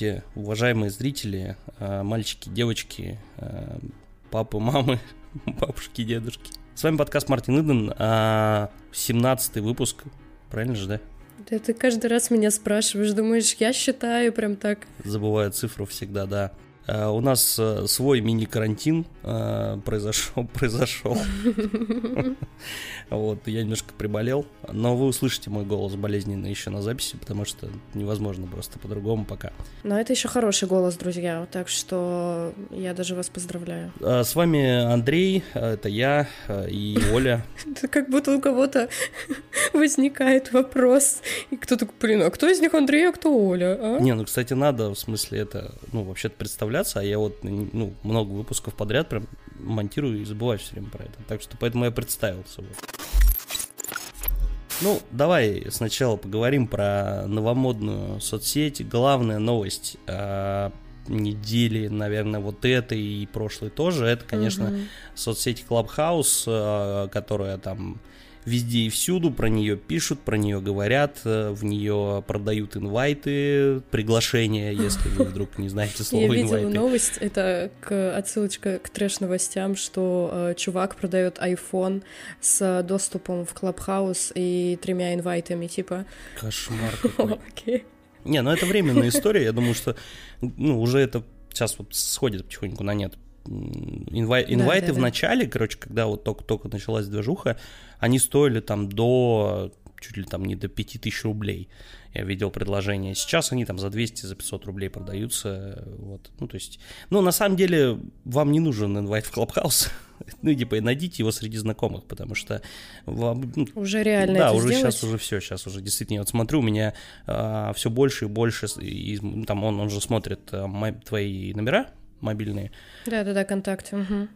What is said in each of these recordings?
Здравствуйте, уважаемые зрители, э, мальчики, девочки, э, папы, мамы, бабушки, дедушки. С вами подкаст Мартин Иден, 17 выпуск, правильно же, да? Да ты каждый раз меня спрашиваешь, думаешь, я считаю прям так. Забываю цифру всегда, да. Э, у нас э, свой мини-карантин э, произошел. произошел. Вот, я немножко приболел, но вы услышите мой голос болезненный еще на записи, потому что невозможно просто по-другому пока. Но это еще хороший голос, друзья, так что я даже вас поздравляю. С вами Андрей, это я и Оля. Как будто у кого-то возникает вопрос, и кто-то, блин, а кто из них Андрей, а кто Оля? А? Не, ну, кстати, надо, в смысле, это, ну, вообще-то представляться, а я вот, ну, много выпусков подряд прям монтирую и забываю все время про это. Так что поэтому я представился. Вот. Ну, давай сначала поговорим про новомодную соцсеть. Главная новость э, недели, наверное, вот этой и прошлой тоже, это, конечно, угу. соцсеть Clubhouse, э, которая там везде и всюду про нее пишут, про нее говорят, э, в нее продают инвайты, приглашения, если вы вдруг не знаете слово инвайты. Я видела новость, это к, отсылочка к трэш-новостям, что э, чувак продает iPhone с доступом в Clubhouse и тремя инвайтами, типа. Кошмар какой. okay. Не, ну это временная история, я думаю, что ну, уже это сейчас вот сходит потихоньку на нет инвай, инвайты да, да, в начале, короче, когда вот только-только началась движуха, они стоили там до чуть ли там не до 5000 рублей. Я видел предложение. Сейчас они там за 200, за 500 рублей продаются. Вот. Ну, то есть, ну, на самом деле, вам не нужен инвайт в Клабхаус. ну, типа, найдите его среди знакомых, потому что вам... Ну, уже реально Да, уже сделать? сейчас уже все, сейчас уже действительно. Я вот смотрю, у меня а, все больше и больше, и, там он, он же смотрит а, мои, твои номера, мобильные. Да-да-да, контакты. Угу.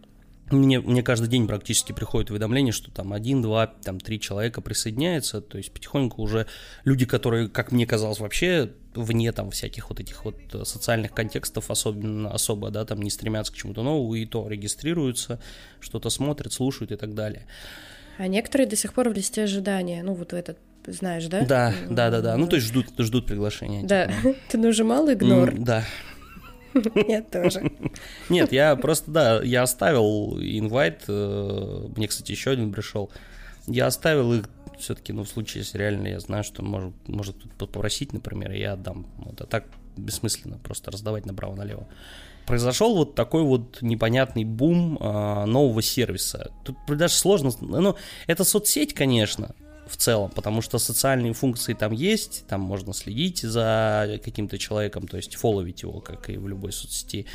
Мне, мне каждый день практически приходит уведомление, что там один, два, там три человека присоединяются, то есть потихоньку уже люди, которые, как мне казалось, вообще вне там всяких вот этих вот социальных контекстов особенно особо, да, там не стремятся к чему-то новому, и то регистрируются, что-то смотрят, слушают и так далее. А некоторые до сих пор в листе ожидания, ну вот этот знаешь, да? Да, да, да, да. Ну, то есть ждут, ждут приглашения. Да. Типа. Ты нажимал игнор? Mm, да. Нет, тоже. Нет, я просто, да, я оставил инвайт, э, мне, кстати, еще один пришел. Я оставил их все-таки, ну, в случае, если реально я знаю, что может, может попросить, например, я отдам. Вот, а так бессмысленно просто раздавать направо-налево. Произошел вот такой вот непонятный бум э, нового сервиса. Тут даже сложно, ну, это соцсеть, конечно, в целом, потому что социальные функции там есть, там можно следить за каким-то человеком, то есть фолловить его, как и в любой соцсети.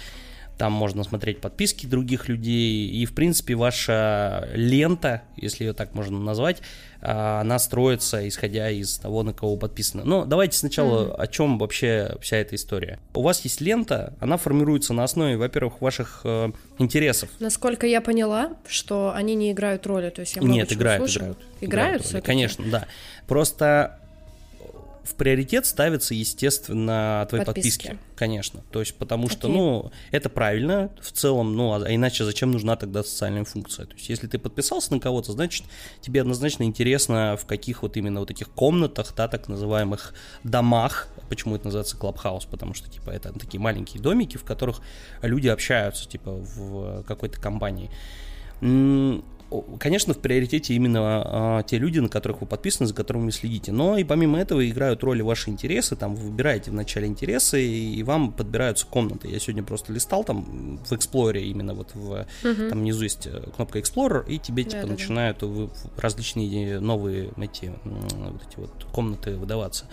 Там можно смотреть подписки других людей. И, в принципе, ваша лента, если ее так можно назвать, а, она строится, исходя из того, на кого подписано. Но давайте сначала mm-hmm. о чем вообще вся эта история. У вас есть лента, она формируется на основе, во-первых, ваших э, интересов. Насколько я поняла, что они не играют роли, то есть я много Нет, играют, слушаю. играют. Играют, играют конечно, да. Просто в приоритет ставится, естественно, твои подписки. подписки. Конечно. То есть, потому что, okay. ну, это правильно в целом, ну, а иначе зачем нужна тогда социальная функция? То есть, если ты подписался на кого-то, значит, тебе однозначно интересно, в каких вот именно вот этих комнатах, да, так называемых домах, почему это называется клабхаус, потому что, типа, это такие маленькие домики, в которых люди общаются, типа, в какой-то компании конечно, в приоритете именно а, те люди, на которых вы подписаны, за которыми вы следите. Но и помимо этого играют роли ваши интересы. Там вы выбираете вначале интересы, и вам подбираются комнаты. Я сегодня просто листал там в Explorer, именно вот в, угу. там внизу есть э, кнопка Explorer, и тебе типа да, начинают да. различные новые эти, вот эти вот комнаты выдаваться.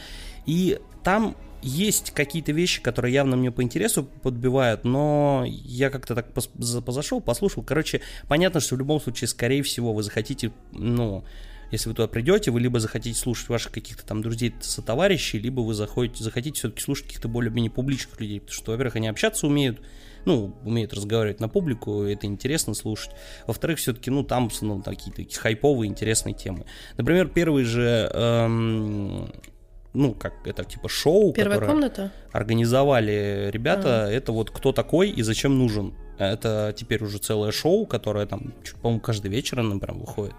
И там есть какие-то вещи, которые явно мне по интересу подбивают, но я как-то так позашел, послушал. Короче, понятно, что в любом случае, скорее всего, вы захотите, ну, если вы туда придете, вы либо захотите слушать ваших каких-то там друзей, сотоварищей, либо вы заходите, захотите все-таки слушать каких-то более-менее публичных людей, потому что, во-первых, они общаться умеют, ну, умеют разговаривать на публику, это интересно слушать. Во-вторых, все-таки, ну, там ну, какие-то хайповые, интересные темы. Например, первый же эм, ну, как это, типа шоу, Первая которое комната? организовали ребята, а. это вот кто такой и зачем нужен. Это теперь уже целое шоу, которое там, по-моему, каждый вечер оно прям выходит.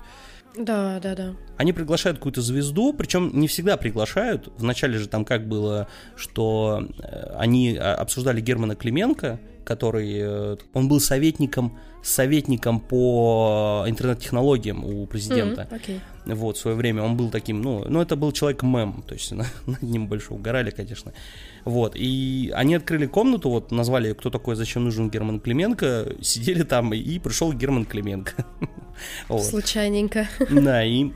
Да, да, да. Они приглашают какую-то звезду, причем не всегда приглашают. Вначале же там как было, что э, они а, обсуждали Германа Клименко, который, э, он был советником, советником по интернет-технологиям у президента. Mm, okay. Вот, в свое время он был таким, ну, ну это был человек-мем, то есть над ним больше угорали, конечно. Вот, и они открыли комнату, вот, назвали «Кто такой, зачем нужен Герман Клименко», сидели там, и пришел Герман Клименко. вот. Случайненько. Да, и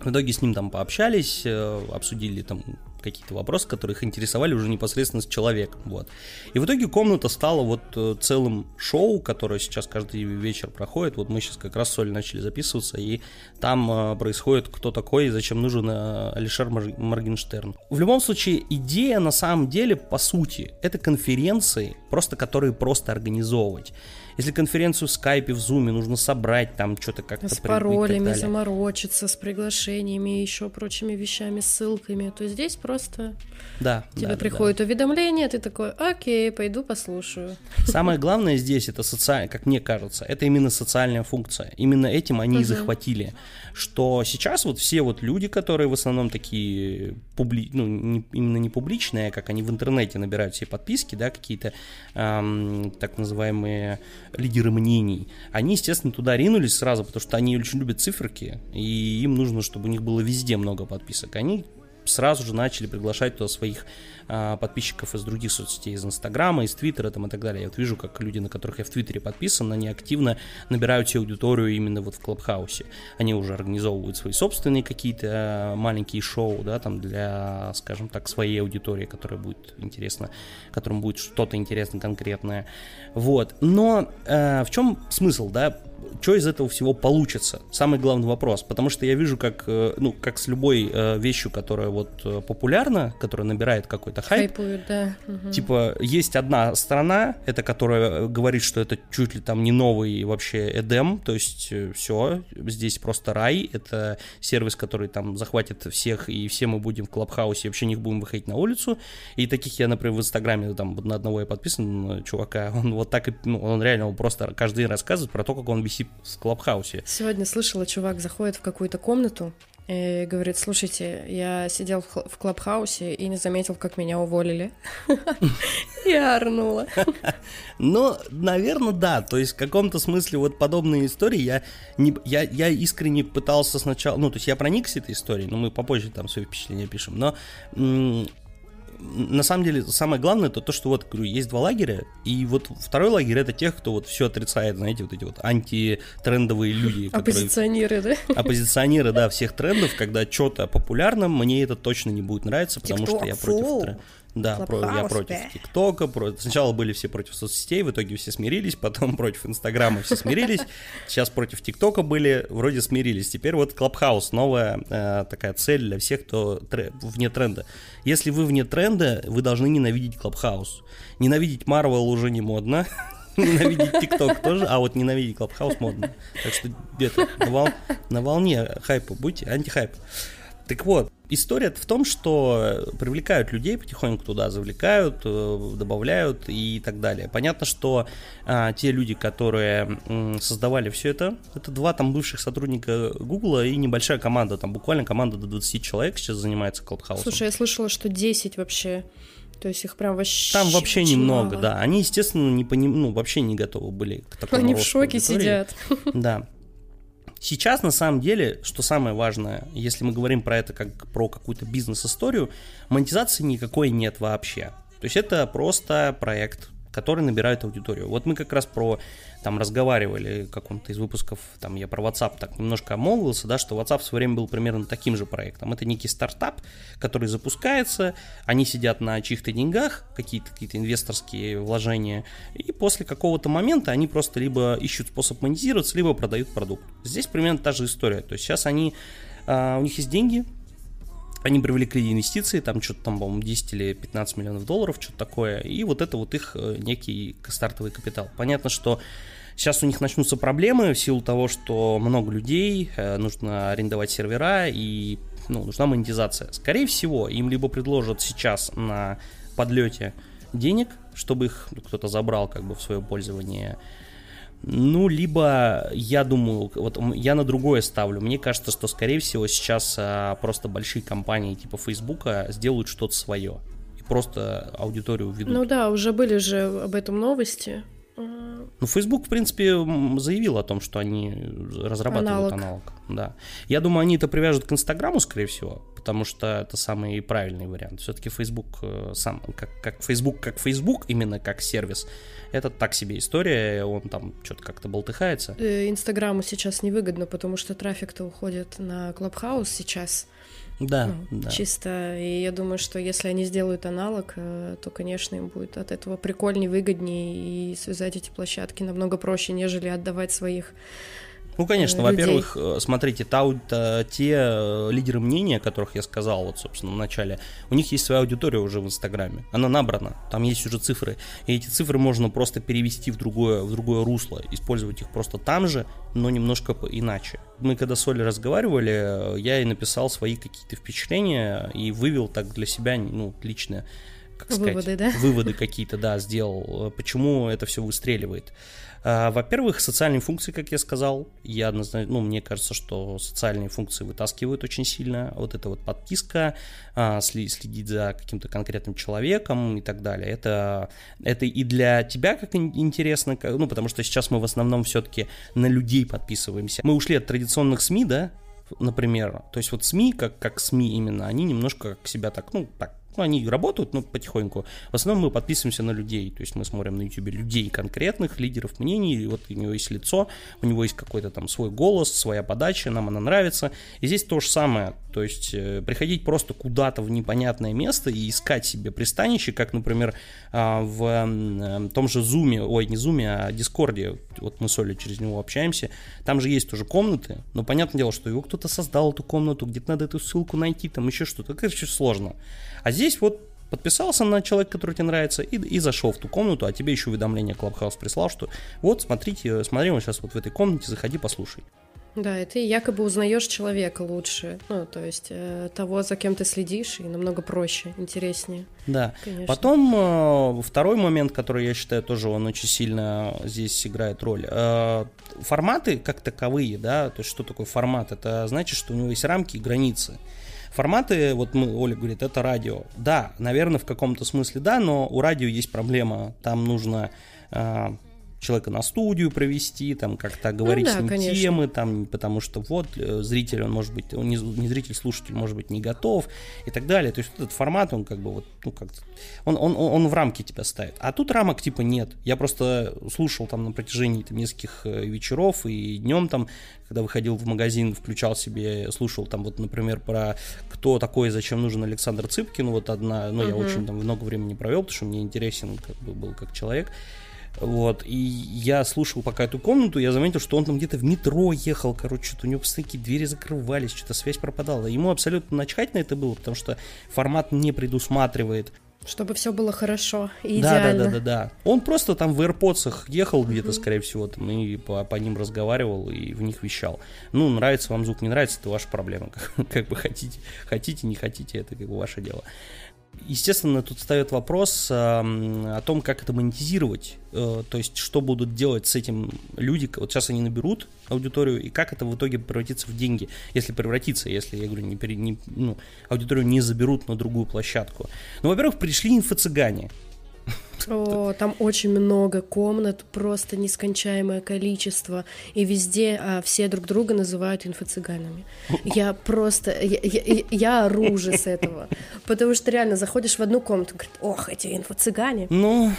в итоге с ним там пообщались, э, обсудили там какие-то вопросы, которые их интересовали уже непосредственно с человеком, вот. И в итоге комната стала вот э, целым шоу, которое сейчас каждый вечер проходит, вот мы сейчас как раз с Олей начали записываться, и там э, происходит кто такой и зачем нужен э, Алишер Моргенштерн. В любом случае, идея на самом деле, по сути, это конференции, просто которые просто организовывать. Если конференцию в скайпе, в зуме нужно собрать, там что-то как-то... С паролями заморочиться, с приглашениями и еще прочими вещами, ссылками, то здесь просто да, тебе да, приходит да. уведомление, ты такой, окей, пойду послушаю. Самое главное здесь, это социальная, как мне кажется, это именно социальная функция. Именно этим они и захватили что сейчас вот все вот люди, которые в основном такие публи... ну, не, именно не публичные, а как они в интернете набирают все подписки, да, какие-то эм, так называемые лидеры мнений, они, естественно, туда ринулись сразу, потому что они очень любят циферки, и им нужно, чтобы у них было везде много подписок. Они сразу же начали приглашать туда своих а, подписчиков из других соцсетей, из Инстаграма, из Твиттера там, и так далее. Я вот вижу, как люди, на которых я в Твиттере подписан, они активно набирают себе аудиторию именно вот в Клабхаусе. Они уже организовывают свои собственные какие-то а, маленькие шоу, да, там для, скажем так, своей аудитории, которая будет интересна, которым будет что-то интересно конкретное. Вот. Но э, в чем смысл, да? Что из этого всего получится? Самый главный вопрос. Потому что я вижу, как, э, ну, как с любой э, вещью, которая вот э, популярна, которая набирает какой-то хайп. Хайпует, да. Угу. Типа, есть одна сторона, это которая говорит, что это чуть ли там не новый вообще Эдем, то есть все, здесь просто рай, это сервис, который там захватит всех, и все мы будем в Клабхаусе, вообще не будем выходить на улицу. И таких я, например, в Инстаграме, там, на одного я подписан, чувака, он вот так, ну, он реально он просто каждый день рассказывает про то, как он висит в Клабхаусе. Сегодня слышала, чувак заходит в какую-то комнату и говорит, слушайте, я сидел в Клабхаусе и не заметил, как меня уволили. Я орнула. Ну, наверное, да. То есть в каком-то смысле вот подобные истории я, не, я, я искренне пытался сначала... Ну, то есть я проникся этой историей, но мы попозже там свои впечатления пишем. Но на самом деле, самое главное, это то, что вот, говорю, есть два лагеря, и вот второй лагерь это тех, кто вот все отрицает, знаете, вот эти вот антитрендовые люди. Оппозиционеры, которые, да? Оппозиционеры, да, всех трендов, когда что-то популярно, мне это точно не будет нравиться, потому что я против... Да, про, я против ТикТока. Про... Сначала были все против соцсетей, в итоге все смирились, потом против Инстаграма все смирились. Сейчас против ТикТока были, вроде смирились. Теперь вот Клабхаус, новая э, такая цель для всех, кто тре... вне тренда. Если вы вне тренда, вы должны ненавидеть Клабхаус. Ненавидеть Марвел уже не модно. Ненавидеть ТикТок тоже, а вот ненавидеть Клабхаус модно. Так что где-то на, вол... на волне хайпа будьте, антихайп. Так вот, история в том, что привлекают людей потихоньку туда, завлекают, э, добавляют и так далее. Понятно, что а, те люди, которые м, создавали все это, это два там бывших сотрудника Гугла и небольшая команда, там буквально команда до 20 человек сейчас занимается Клабхаусом. Слушай, я слышала, что 10 вообще то есть их прям вообще Там вообще немного, мало. да. Они, естественно, не поним... ну, вообще не готовы были к такому Они в шоке аудитории. сидят. Да. Сейчас, на самом деле, что самое важное, если мы говорим про это как про какую-то бизнес-историю, монетизации никакой нет вообще. То есть это просто проект, который набирает аудиторию. Вот мы как раз про там разговаривали в каком-то из выпусков, там я про WhatsApp так немножко омолвился, да, что WhatsApp в свое время был примерно таким же проектом. Это некий стартап, который запускается, они сидят на чьих-то деньгах, какие-то какие инвесторские вложения, и после какого-то момента они просто либо ищут способ монетизироваться, либо продают продукт. Здесь примерно та же история. То есть сейчас они, а, у них есть деньги, они привлекли инвестиции, там что-то там, по-моему, 10 или 15 миллионов долларов, что-то такое, и вот это вот их э, некий стартовый капитал. Понятно, что сейчас у них начнутся проблемы в силу того, что много людей, э, нужно арендовать сервера и ну, нужна монетизация. Скорее всего, им либо предложат сейчас на подлете денег, чтобы их кто-то забрал как бы в свое пользование, Ну, либо я думаю, вот я на другое ставлю. Мне кажется, что, скорее всего, сейчас а, просто большие компании типа Фейсбука сделают что-то свое. И просто аудиторию ведут. Ну да, уже были же об этом новости. Ну, Facebook, в принципе, заявил о том, что они разрабатывают аналог. аналог. Да. Я думаю, они это привяжут к Инстаграму, скорее всего, потому что это самый правильный вариант. Все-таки Facebook э, сам, как, как Facebook, как Facebook, именно как сервис, это так себе история, он там что-то как-то болтыхается. Э, Инстаграму сейчас невыгодно, потому что трафик-то уходит на Clubhouse сейчас. Да, ну, да. Чисто. И я думаю, что если они сделают аналог, э, то, конечно, им будет от этого прикольнее, выгоднее, и связать эти площадки намного проще, нежели отдавать своих ну, конечно, во-первых, э, смотрите, та, та, те э, лидеры мнения, которых я сказал, вот, собственно, в начале, у них есть своя аудитория уже в Инстаграме. Она набрана, там есть уже цифры. И эти цифры можно просто перевести в другое, в другое русло, использовать их просто там же, но немножко иначе. Мы когда с Олей разговаривали, э, я и написал свои какие-то впечатления и вывел так для себя, ну, личное как сказать, выводы, да? выводы какие-то, да, сделал, почему это все выстреливает. А, во-первых, социальные функции, как я сказал, я однозначно, ну, мне кажется, что социальные функции вытаскивают очень сильно. Вот эта вот подписка, а, следить за каким-то конкретным человеком и так далее. Это, это и для тебя как интересно, ну, потому что сейчас мы в основном все-таки на людей подписываемся. Мы ушли от традиционных СМИ, да, например. То есть вот СМИ, как, как СМИ именно, они немножко себя так, ну, так, ну, они работают, но потихоньку. В основном мы подписываемся на людей, то есть мы смотрим на YouTube людей конкретных, лидеров мнений, вот у него есть лицо, у него есть какой-то там свой голос, своя подача, нам она нравится. И здесь то же самое, то есть э, приходить просто куда-то в непонятное место и искать себе пристанище, как, например, э, в э, том же Zoom, ой, не Zoom, а Дискорде, вот мы с Олей через него общаемся, там же есть тоже комнаты, но понятное дело, что его кто-то создал, эту комнату, где-то надо эту ссылку найти, там еще что-то, очень сложно. А здесь вот подписался на человека, который тебе нравится, и, и зашел в ту комнату, а тебе еще уведомление Clubhouse прислал, что вот, смотрите, смотри, он сейчас вот в этой комнате, заходи, послушай. Да, и ты якобы узнаешь человека лучше, ну, то есть э, того, за кем ты следишь, и намного проще, интереснее. Да. Конечно. Потом э, второй момент, который я считаю тоже он очень сильно здесь играет роль. Э, форматы как таковые, да, то есть что такое формат? Это значит, что у него есть рамки и границы. Форматы, вот мы, Оля говорит, это радио. Да, наверное, в каком-то смысле да, но у радио есть проблема. Там нужно э, человека на студию провести, там как-то говорить ну, да, с ним конечно. темы, там, потому что вот э, зритель, он может быть, он не, не зритель, слушатель может быть не готов и так далее. То есть этот формат, он как бы вот, ну как он, он, он, в рамки тебя ставит. А тут рамок типа нет. Я просто слушал там на протяжении там, нескольких э, вечеров и днем там, когда выходил в магазин, включал себе, слушал там вот, например, про кто такой зачем нужен Александр Цыпкин, вот одна, ну, uh-huh. я очень там много времени провел, потому что мне интересен как бы был как человек. Вот, и я слушал пока эту комнату, я заметил, что он там где-то в метро ехал, короче, что-то у него постоянно двери закрывались, что-то связь пропадала. Ему абсолютно начхать на это было, потому что формат не предусматривает чтобы все было хорошо и идеально. Да, да, да, да, да. Он просто там в AirPods ехал где-то, mm-hmm. скорее всего, там, и по, по ним разговаривал и в них вещал. Ну, нравится вам звук, не нравится, это ваша проблема. Как, как бы хотите, хотите, не хотите, это как бы ваше дело. Естественно, тут встает вопрос э, о том, как это монетизировать, э, то есть что будут делать с этим люди, вот сейчас они наберут аудиторию, и как это в итоге превратится в деньги, если превратится, если, я говорю, не, не, ну, аудиторию не заберут на другую площадку. Ну, во-первых, пришли инфо-цыгане, о, там очень много комнат, просто нескончаемое количество, и везде а, все друг друга называют инфо-цыганами. Я просто, я, я, я ору уже с этого, потому что реально заходишь в одну комнату, говорит, ох, эти инфо-цыгане. Ну,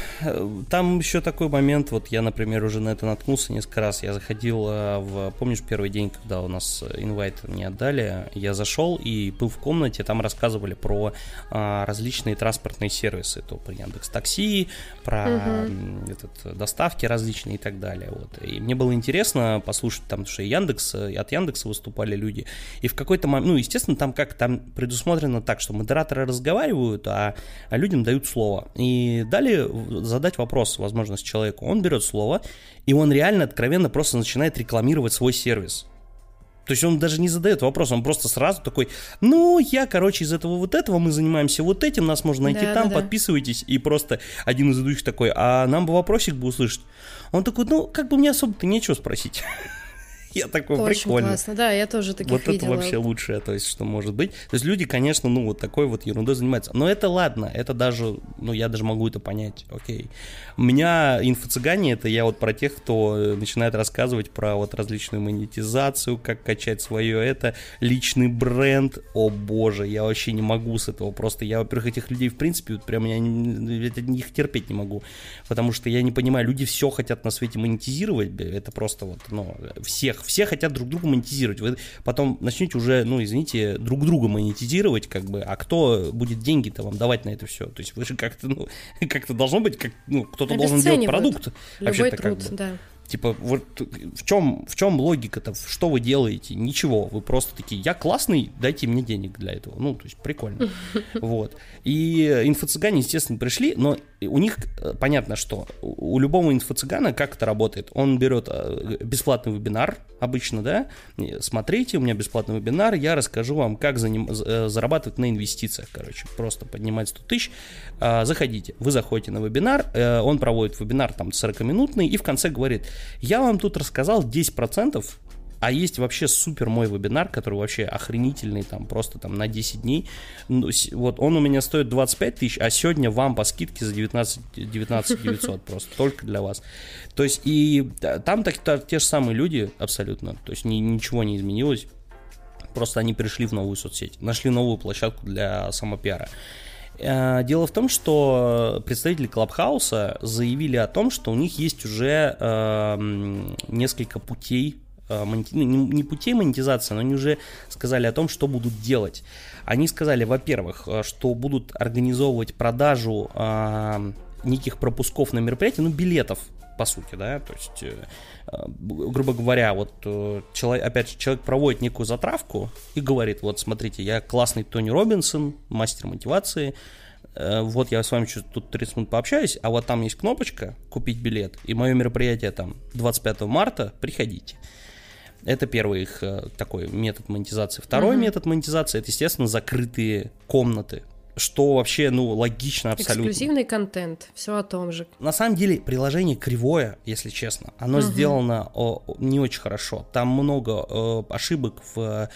там еще такой момент, вот я, например, уже на это наткнулся несколько раз, я заходил а, в, помнишь, первый день, когда у нас инвайт не отдали, я зашел и был в комнате, там рассказывали про а, различные транспортные сервисы, то про Яндекс Такси, про угу. этот, доставки различные и так далее. Вот. И мне было интересно послушать там, что Яндекс, и от Яндекса выступали люди. И в какой-то момент, ну, естественно, там как там предусмотрено так, что модераторы разговаривают, а, а людям дают слово. И дали задать вопрос, возможность человеку. Он берет слово, и он реально откровенно просто начинает рекламировать свой сервис. То есть он даже не задает вопрос, он просто сразу такой, ну, я, короче, из этого вот этого, мы занимаемся вот этим, нас можно найти да, там, да, подписывайтесь. И просто один из ведущих такой, а нам бы вопросик бы услышать. Он такой, ну, как бы мне особо-то нечего спросить. Я такой, Очень прикольно. классно, да, я тоже таких Вот видела. это вообще лучшее, то есть, что может быть. То есть люди, конечно, ну, вот такой вот ерундой занимаются. Но это ладно, это даже, ну, я даже могу это понять, окей. У меня инфо-цыгане, это я вот про тех, кто э, начинает рассказывать про вот различную монетизацию, как качать свое это, личный бренд. О боже, я вообще не могу с этого. Просто я, во-первых, этих людей, в принципе, вот прям я, их терпеть не могу. Потому что я не понимаю, люди все хотят на свете монетизировать, это просто вот, ну, всех все хотят друг друга монетизировать. Вы потом начнете уже, ну, извините, друг друга монетизировать, как бы, а кто будет деньги-то вам давать на это все? То есть вы же как-то, ну, как-то должно быть, как, ну, кто-то должен делать продукт. Любой труд, как бы. да. Типа, вот в чем, в чем логика-то? Что вы делаете? Ничего. Вы просто такие, я классный, дайте мне денег для этого. Ну, то есть прикольно. Вот. И инфо-цыгане, естественно, пришли, но у них э, понятно, что у любого инфо-цыгана как это работает. Он берет э, бесплатный вебинар, обычно, да, смотрите, у меня бесплатный вебинар, я расскажу вам, как заним... Э, зарабатывать на инвестициях, короче, просто поднимать 100 тысяч. А, заходите, вы заходите на вебинар, он проводит вебинар там 40-минутный и в конце говорит, я вам тут рассказал 10%, а есть вообще супер мой вебинар, который вообще охренительный, там просто там на 10 дней. Ну, вот он у меня стоит 25 тысяч, а сегодня вам по скидке за 19, 19 900 просто, только для вас. То есть и там так, так, те же самые люди абсолютно, то есть ни, ничего не изменилось. Просто они пришли в новую соцсеть, нашли новую площадку для самопиара. Дело в том, что представители Клабхауса заявили о том, что у них есть уже э, несколько путей э, ну, не путей монетизации, но они уже сказали о том, что будут делать. Они сказали, во-первых, э, что будут организовывать продажу э, неких пропусков на мероприятие, ну, билетов, по сути, да, то есть, э, грубо говоря, вот человек, опять же, человек проводит некую затравку и говорит, вот, смотрите, я классный Тони Робинсон, мастер мотивации, вот я с вами тут 30 минут пообщаюсь, а вот там есть кнопочка «Купить билет», и мое мероприятие там 25 марта, приходите. Это первый их э, такой метод монетизации. Второй угу. метод монетизации это, естественно, закрытые комнаты. Что вообще, ну, логично абсолютно. Эксклюзивный контент, все о том же. На самом деле, приложение кривое, если честно. Оно угу. сделано о, не очень хорошо. Там много э, ошибок в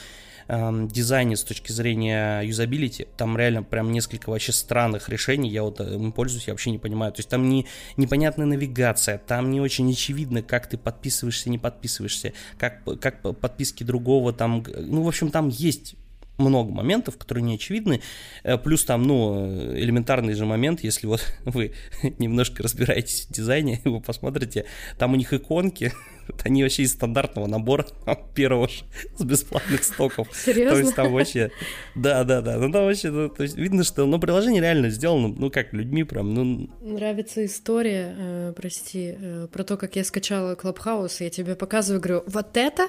эм, дизайне с точки зрения юзабилити, там реально прям несколько вообще странных решений, я вот им пользуюсь, я вообще не понимаю. То есть там не, непонятная навигация, там не очень очевидно, как ты подписываешься, не подписываешься, как, как подписки другого там, ну, в общем, там есть много моментов, которые не очевидны. Э, плюс там, ну, элементарный же момент, если вот вы немножко разбираетесь в дизайне, вы посмотрите, там у них иконки, они вообще из стандартного набора первого с бесплатных стоков. Серьезно? То есть там вообще, да, да, да, ну там вообще, ну, то есть видно, что, ну, приложение реально сделано, ну, как людьми прям, ну... Нравится история, э, прости, э, про то, как я скачала Clubhouse, я тебе показываю, говорю, вот это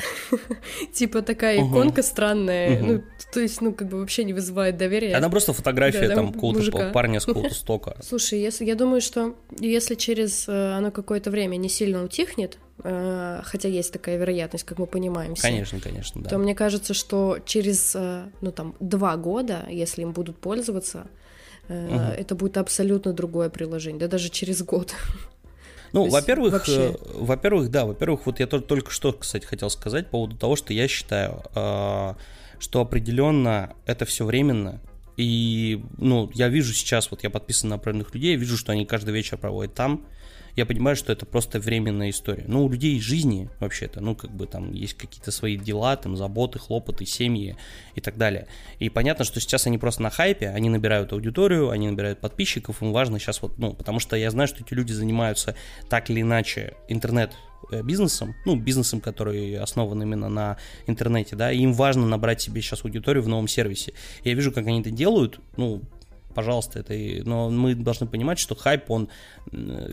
типа такая иконка странная, ну, то есть, ну, как бы вообще не вызывает доверия. Она просто фотография там какого-то парня с какого-то стока. Слушай, если, я думаю, что если через э, оно какое-то время не сильно утихнет, э, хотя есть такая вероятность, как мы понимаем все. Конечно, конечно, да. То мне кажется, что через, э, ну, там, два года, если им будут пользоваться, это будет абсолютно другое приложение, да даже через год. Ну, во-первых, вообще... э, во-первых, да, во-первых, вот я только, только что, кстати, хотел сказать по поводу того, что я считаю, э, что определенно это все временно. И, ну, я вижу сейчас, вот я подписан на определенных людей, я вижу, что они каждый вечер проводят там, я понимаю, что это просто временная история. Ну, у людей жизни вообще-то, ну, как бы там есть какие-то свои дела, там, заботы, хлопоты, семьи и так далее. И понятно, что сейчас они просто на хайпе, они набирают аудиторию, они набирают подписчиков, им важно сейчас вот, ну, потому что я знаю, что эти люди занимаются так или иначе интернет э, бизнесом, ну, бизнесом, который основан именно на интернете, да, и им важно набрать себе сейчас аудиторию в новом сервисе. Я вижу, как они это делают, ну, пожалуйста, это и... но мы должны понимать, что хайп, он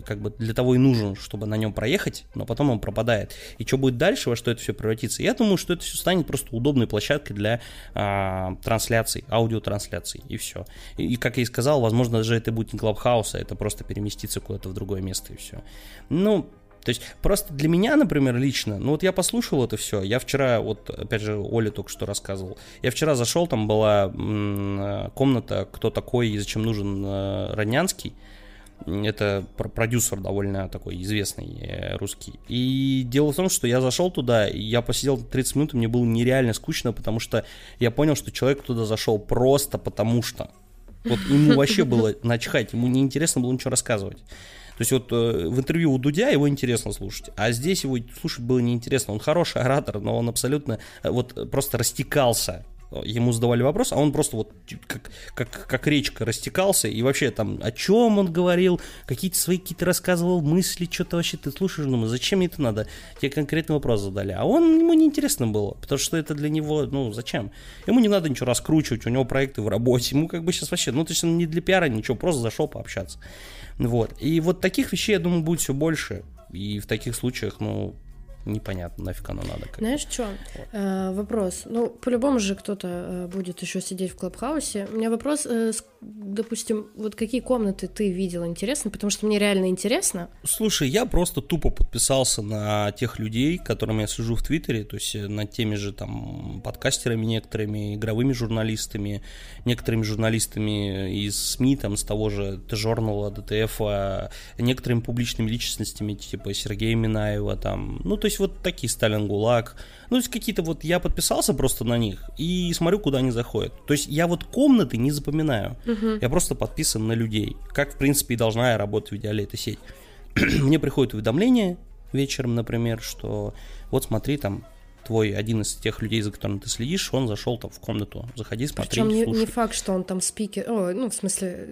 как бы для того и нужен, чтобы на нем проехать, но потом он пропадает. И что будет дальше, во что это все превратится? Я думаю, что это все станет просто удобной площадкой для а, трансляций, аудиотрансляций, и все. И, и, как я и сказал, возможно, даже это будет не Клабхаус, а это просто переместиться куда-то в другое место, и все. Ну, То есть просто для меня, например, лично, ну вот я послушал это все, я вчера, вот опять же, Оля только что рассказывал, я вчера зашел, там была м- комната «Кто такой и зачем нужен э, Роднянский», это продюсер довольно такой известный э, русский. И дело в том, что я зашел туда, я посидел 30 минут, и мне было нереально скучно, потому что я понял, что человек туда зашел просто потому что. Вот ему вообще было начхать, ему неинтересно было ничего рассказывать. То есть вот э, в интервью у Дудя его интересно слушать, а здесь его слушать было неинтересно. Он хороший оратор, но он абсолютно э, вот просто растекался ему задавали вопрос, а он просто вот как, как, как речка растекался, и вообще там о чем он говорил, какие-то свои какие-то рассказывал мысли, что-то вообще ты слушаешь, думаю, зачем мне это надо? Тебе конкретный вопрос задали. А он, ему неинтересно было, потому что это для него, ну, зачем? Ему не надо ничего раскручивать, у него проекты в работе, ему как бы сейчас вообще, ну, то есть он не для пиара, ничего, просто зашел пообщаться. Вот. И вот таких вещей, я думаю, будет все больше. И в таких случаях, ну, непонятно, нафиг оно надо. Как Знаешь, что? Вот. Э, вопрос. Ну, по-любому же кто-то э, будет еще сидеть в Клабхаусе. У меня вопрос, э, допустим, вот какие комнаты ты видел интересно, потому что мне реально интересно. Слушай, я просто тупо подписался на тех людей, которыми я сижу в Твиттере, то есть на теми же там подкастерами некоторыми, игровыми журналистами, некоторыми журналистами из СМИ, там, с того же Т-журнала, ДТФ, некоторыми публичными личностями, типа Сергея Минаева, там, ну, то есть вот такие Сталин ГУЛАГ. Ну, то есть какие-то вот я подписался просто на них и смотрю, куда они заходят. То есть я вот комнаты не запоминаю. Угу. Я просто подписан на людей. Как, в принципе, и должна я работать в идеале эта сеть. Мне приходит уведомление вечером, например, что вот смотри, там твой один из тех людей, за которым ты следишь, он зашел там в комнату, заходи, смотри, Причем не, не факт, что он там спикер, о, ну, в смысле,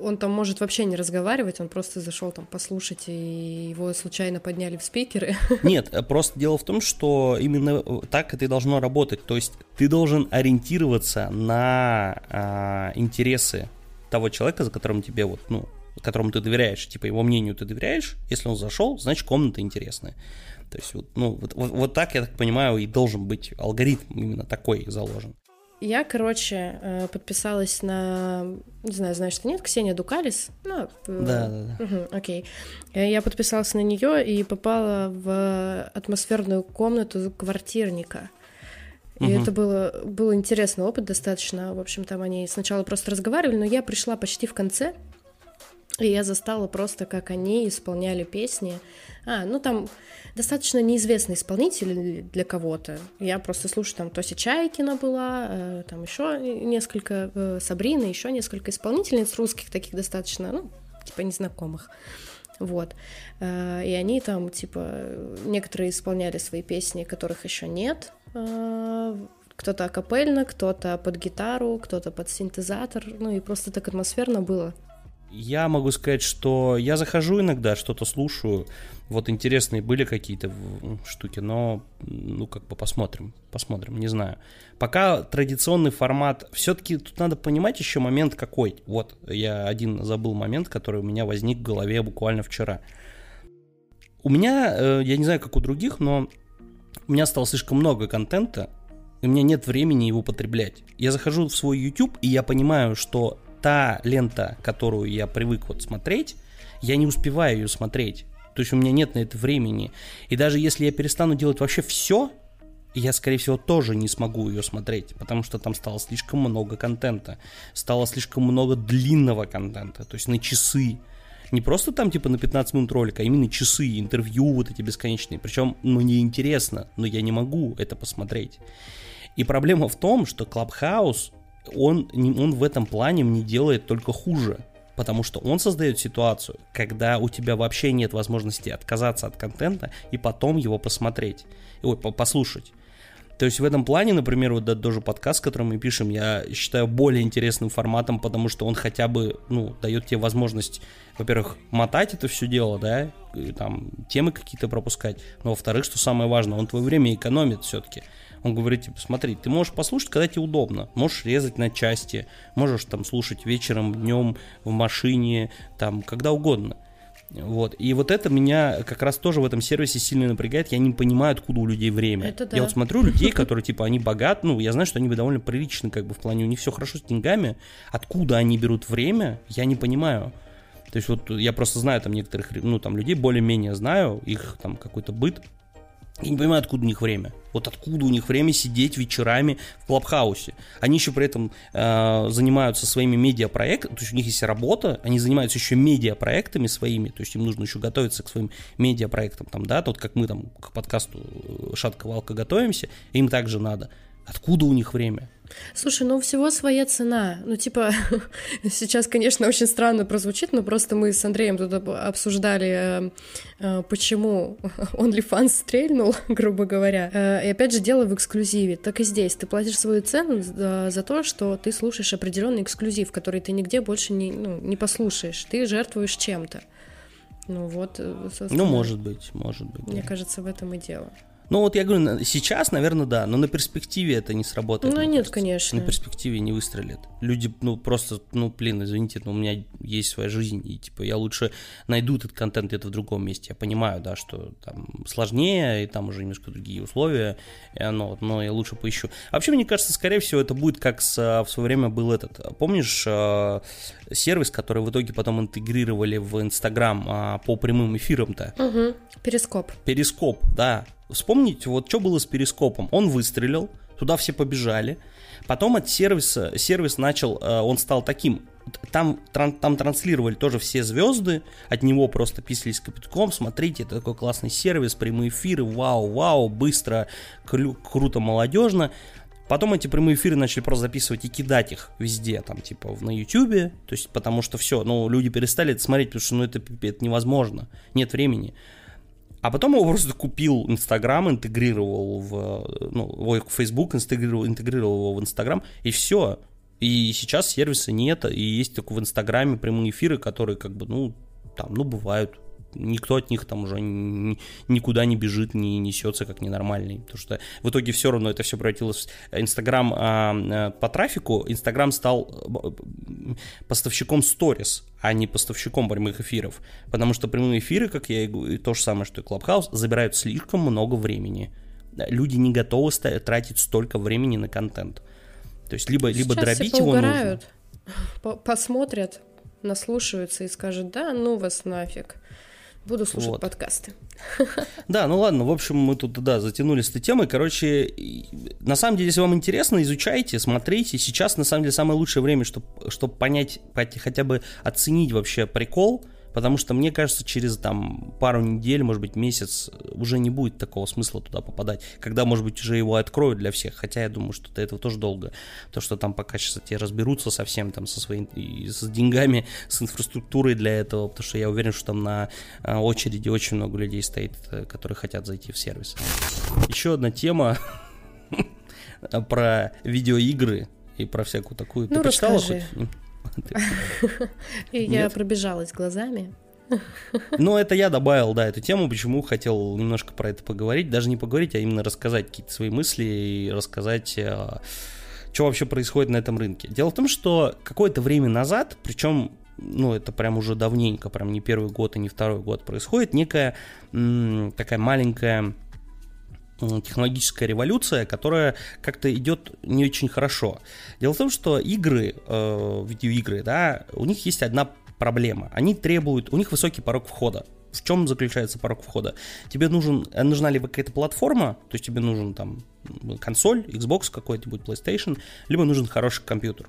он там может вообще не разговаривать, он просто зашел там послушать, и его случайно подняли в спикеры. Нет, просто дело в том, что именно так это и должно работать, то есть ты должен ориентироваться на а, интересы того человека, за которым тебе вот, ну, которому ты доверяешь, типа его мнению ты доверяешь, если он зашел, значит комната интересная. То есть, вот, ну, вот, вот, вот так, я так понимаю, и должен быть алгоритм именно такой заложен. Я, короче, э, подписалась на, не знаю, знаешь ты нет, Ксения Дукалис. Ну, да, да, да. Угу, окей. Э, я подписалась на нее и попала в атмосферную комнату квартирника. И угу. это было, был интересный опыт достаточно. В общем, там они сначала просто разговаривали, но я пришла почти в конце, и я застала просто, как они исполняли песни. А, ну там достаточно неизвестный исполнитель для кого-то. Я просто слушаю, там Тося Чайкина была, э, там еще несколько, э, Сабрина, еще несколько исполнительниц русских, таких достаточно, ну, типа незнакомых. Вот. Э, и они там, типа, некоторые исполняли свои песни, которых еще нет. Кто-то акапельно, кто-то под гитару, кто-то под синтезатор. Ну и просто так атмосферно было. Я могу сказать, что я захожу иногда, что-то слушаю. Вот интересные были какие-то штуки, но ну как бы посмотрим, посмотрим, не знаю. Пока традиционный формат, все-таки тут надо понимать еще момент какой. Вот я один забыл момент, который у меня возник в голове буквально вчера. У меня, э, я не знаю, как у других, но у меня стало слишком много контента, и у меня нет времени его потреблять. Я захожу в свой YouTube, и я понимаю, что та лента, которую я привык вот смотреть, я не успеваю ее смотреть. То есть у меня нет на это времени. И даже если я перестану делать вообще все, я, скорее всего, тоже не смогу ее смотреть, потому что там стало слишком много контента, стало слишком много длинного контента, то есть на часы. Не просто там типа на 15 минут ролика, а именно часы, интервью вот эти бесконечные. Причем, ну, неинтересно, но я не могу это посмотреть. И проблема в том, что Clubhouse он, он в этом плане мне делает только хуже. Потому что он создает ситуацию, когда у тебя вообще нет возможности отказаться от контента и потом его посмотреть, ой, послушать. То есть в этом плане, например, вот даже подкаст, который мы пишем, я считаю более интересным форматом, потому что он хотя бы, ну, дает тебе возможность, во-первых, мотать это все дело, да, и, там темы какие-то пропускать, но во-вторых, что самое важное, он твое время экономит все-таки. Он говорит, типа, смотри, ты можешь послушать, когда тебе удобно. Можешь резать на части, можешь там слушать вечером, днем, в машине, там, когда угодно. Вот. И вот это меня как раз тоже в этом сервисе сильно напрягает. Я не понимаю, откуда у людей время. Это да. Я вот смотрю людей, которые, типа, они богаты, ну, я знаю, что они довольно приличны, как бы, в плане, у них все хорошо с деньгами. Откуда они берут время, я не понимаю. То есть вот я просто знаю там некоторых, ну, там людей более-менее знаю, их там какой-то быт, я не понимаю, откуда у них время. Вот откуда у них время сидеть вечерами в Клабхаусе. Они еще при этом э, занимаются своими медиапроектами, то есть у них есть работа, они занимаются еще медиапроектами своими, то есть им нужно еще готовиться к своим медиапроектам, там, да, тот, как мы там к подкасту э, «Шатка-валка» готовимся, им также надо. Откуда у них время? Слушай, ну всего своя цена. Ну, типа, сейчас, конечно, очень странно прозвучит, но просто мы с Андреем тут обсуждали, э, э, почему OnlyFans стрельнул, грубо говоря. Э, и опять же, дело в эксклюзиве. Так и здесь. Ты платишь свою цену за то, что ты слушаешь определенный эксклюзив, который ты нигде больше не, ну, не послушаешь. Ты жертвуешь чем-то. Ну вот, Ну, может быть, может быть. Мне да. кажется, в этом и дело. Ну вот я говорю, сейчас, наверное, да, но на перспективе это не сработает. Ну нет, конечно. На перспективе не выстрелит. Люди, ну просто, ну блин, извините, но у меня есть своя жизнь, и типа я лучше найду этот контент где-то в другом месте. Я понимаю, да, что там сложнее, и там уже немножко другие условия, и оно, но я лучше поищу. А вообще, мне кажется, скорее всего, это будет как с, в свое время был этот, помнишь, э, сервис, который в итоге потом интегрировали в Инстаграм а, по прямым эфирам-то? Угу. Перископ. Перископ, да. Вспомните, вот что было с перископом. Он выстрелил, туда все побежали. Потом от сервиса, сервис начал, э, он стал таким, там, тран, там транслировали тоже все звезды, от него просто писались капитком, смотрите, это такой классный сервис, прямые эфиры, вау, вау, быстро, кру- круто, молодежно. Потом эти прямые эфиры начали просто записывать и кидать их везде, там, типа, на Ютубе, то есть, потому что все, ну, люди перестали это смотреть, потому что, ну, это, это невозможно, нет времени. А потом его просто купил Инстаграм, интегрировал в, ну, ой, Facebook, интегрировал, интегрировал его в Инстаграм, и все. И сейчас сервиса нет, и есть только в Инстаграме прямые эфиры, которые как бы, ну, там, ну, бывают никто от них там уже никуда не бежит, не несется как ненормальный. Потому что в итоге все равно это все превратилось в Инстаграм а, а, по трафику. Инстаграм стал э, поставщиком сторис, а не поставщиком прямых эфиров. Потому что прямые эфиры, как я и говорю, то же самое, что и Clubhouse, забирают слишком много времени. Люди не готовы тратить столько времени на контент. То есть либо, либо дробить его нужно. Посмотрят, наслушаются и скажут, да, ну вас нафиг. Буду слушать вот. подкасты. Да, ну ладно, в общем, мы тут, да, затянули с этой темой. Короче, на самом деле, если вам интересно, изучайте, смотрите. Сейчас, на самом деле, самое лучшее время, чтобы, чтобы понять, хотя бы оценить вообще прикол – Потому что, мне кажется, через там пару недель, может быть, месяц уже не будет такого смысла туда попадать. Когда, может быть, уже его откроют для всех. Хотя я думаю, что до этого тоже долго. То, что там пока сейчас те разберутся совсем там со своими, с деньгами, с инфраструктурой для этого. Потому что я уверен, что там на а, очереди очень много людей стоит, э, которые хотят зайти в сервис. Еще одна тема про видеоигры и про всякую такую. Ну, Ты почитала расскажи. хоть? Я пробежалась глазами. Ну, это я добавил, да, эту тему, почему хотел немножко про это поговорить. Даже не поговорить, а именно рассказать какие-то свои мысли и рассказать, э, что вообще происходит на этом рынке. Дело в том, что какое-то время назад, причем ну, это прям уже давненько, прям не первый год и не второй год происходит, некая м- такая маленькая технологическая революция, которая как-то идет не очень хорошо. Дело в том, что игры, э, видеоигры, да, у них есть одна проблема. Они требуют, у них высокий порог входа. В чем заключается порог входа? Тебе нужен, нужна ли какая-то платформа, то есть тебе нужен там консоль, Xbox какой-нибудь, PlayStation, либо нужен хороший компьютер.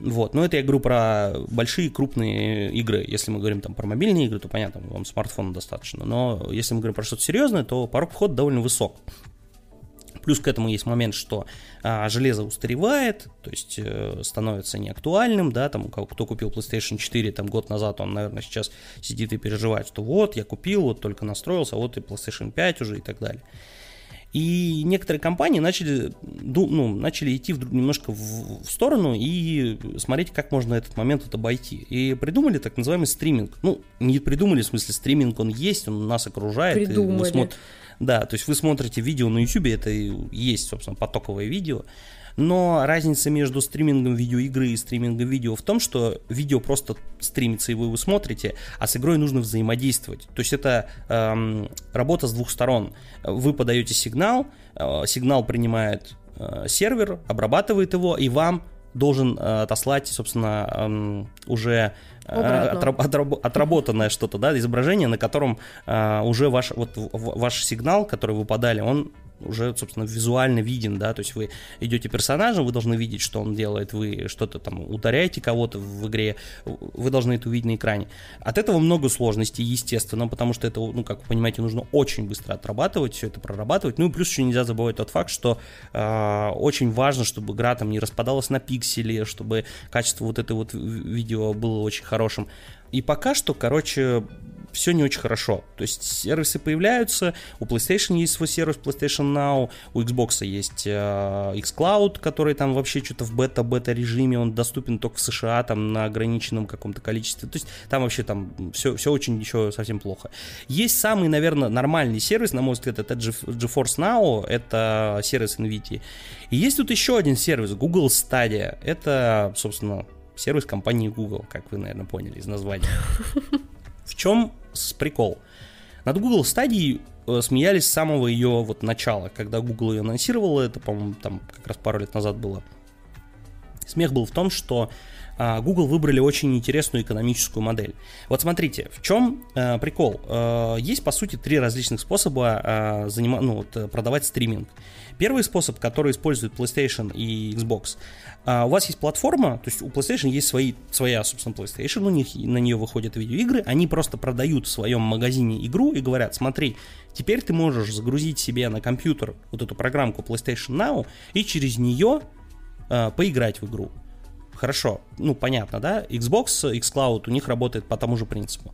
Вот, но это я говорю про большие крупные игры. Если мы говорим там про мобильные игры, то понятно, вам смартфона достаточно. Но если мы говорим про что-то серьезное, то порог входа довольно высок. Плюс к этому есть момент, что а, железо устаревает, то есть э, становится неактуальным, да, там, кто купил PlayStation 4 там год назад, он, наверное, сейчас сидит и переживает, что вот, я купил, вот только настроился, вот и PlayStation 5 уже и так далее. И некоторые компании начали, ну, начали идти в, немножко в, в сторону и смотреть, как можно этот момент вот обойти. И придумали так называемый стриминг. Ну, не придумали, в смысле, стриминг, он есть, он нас окружает. Придумали. И мы смотр... Да, то есть вы смотрите видео на YouTube, это и есть, собственно, потоковое видео. Но разница между стримингом видеоигры и стримингом видео в том, что видео просто стримится и вы его смотрите, а с игрой нужно взаимодействовать. То есть это эм, работа с двух сторон. Вы подаете сигнал, э, сигнал принимает э, сервер, обрабатывает его, и вам должен э, отослать, собственно, э, уже отраб, отраб, отработанное что-то, да, изображение, на котором а, уже ваш, вот, ваш сигнал, который вы подали, он уже, собственно, визуально виден, да, то есть вы идете персонажем, вы должны видеть, что он делает, вы что-то там ударяете кого-то в игре, вы должны это увидеть на экране. От этого много сложностей, естественно, потому что это, ну, как вы понимаете, нужно очень быстро отрабатывать, все это прорабатывать, ну и плюс еще нельзя забывать тот факт, что э, очень важно, чтобы игра там не распадалась на пиксели, чтобы качество вот этой вот видео было очень хорошим. И пока что, короче, все не очень хорошо. То есть сервисы появляются, у PlayStation есть свой сервис PlayStation Now, у Xbox есть э, xCloud, который там вообще что-то в бета-бета режиме, он доступен только в США, там на ограниченном каком-то количестве. То есть там вообще там все, все очень еще совсем плохо. Есть самый, наверное, нормальный сервис, на мой взгляд, это GeForce Now, это сервис NVIDIA. И есть тут еще один сервис, Google Stadia. Это, собственно, сервис компании Google, как вы, наверное, поняли из названия. Чем прикол? Над Google Stadia э, смеялись с самого ее вот начала, когда Google ее анонсировала, это, по-моему, там как раз пару лет назад было. Смех был в том, что а, Google выбрали очень интересную экономическую модель. Вот смотрите, в чем э, прикол? Э, есть, по сути, три различных способа э, занима- ну, вот, продавать стриминг. Первый способ, который использует PlayStation и Xbox, а, у вас есть платформа, то есть у PlayStation есть свои, своя, собственно, PlayStation, у них на нее выходят видеоигры, они просто продают в своем магазине игру и говорят, смотри, теперь ты можешь загрузить себе на компьютер вот эту программку PlayStation Now и через нее э, поиграть в игру. Хорошо, ну понятно, да? Xbox, xCloud у них работает по тому же принципу.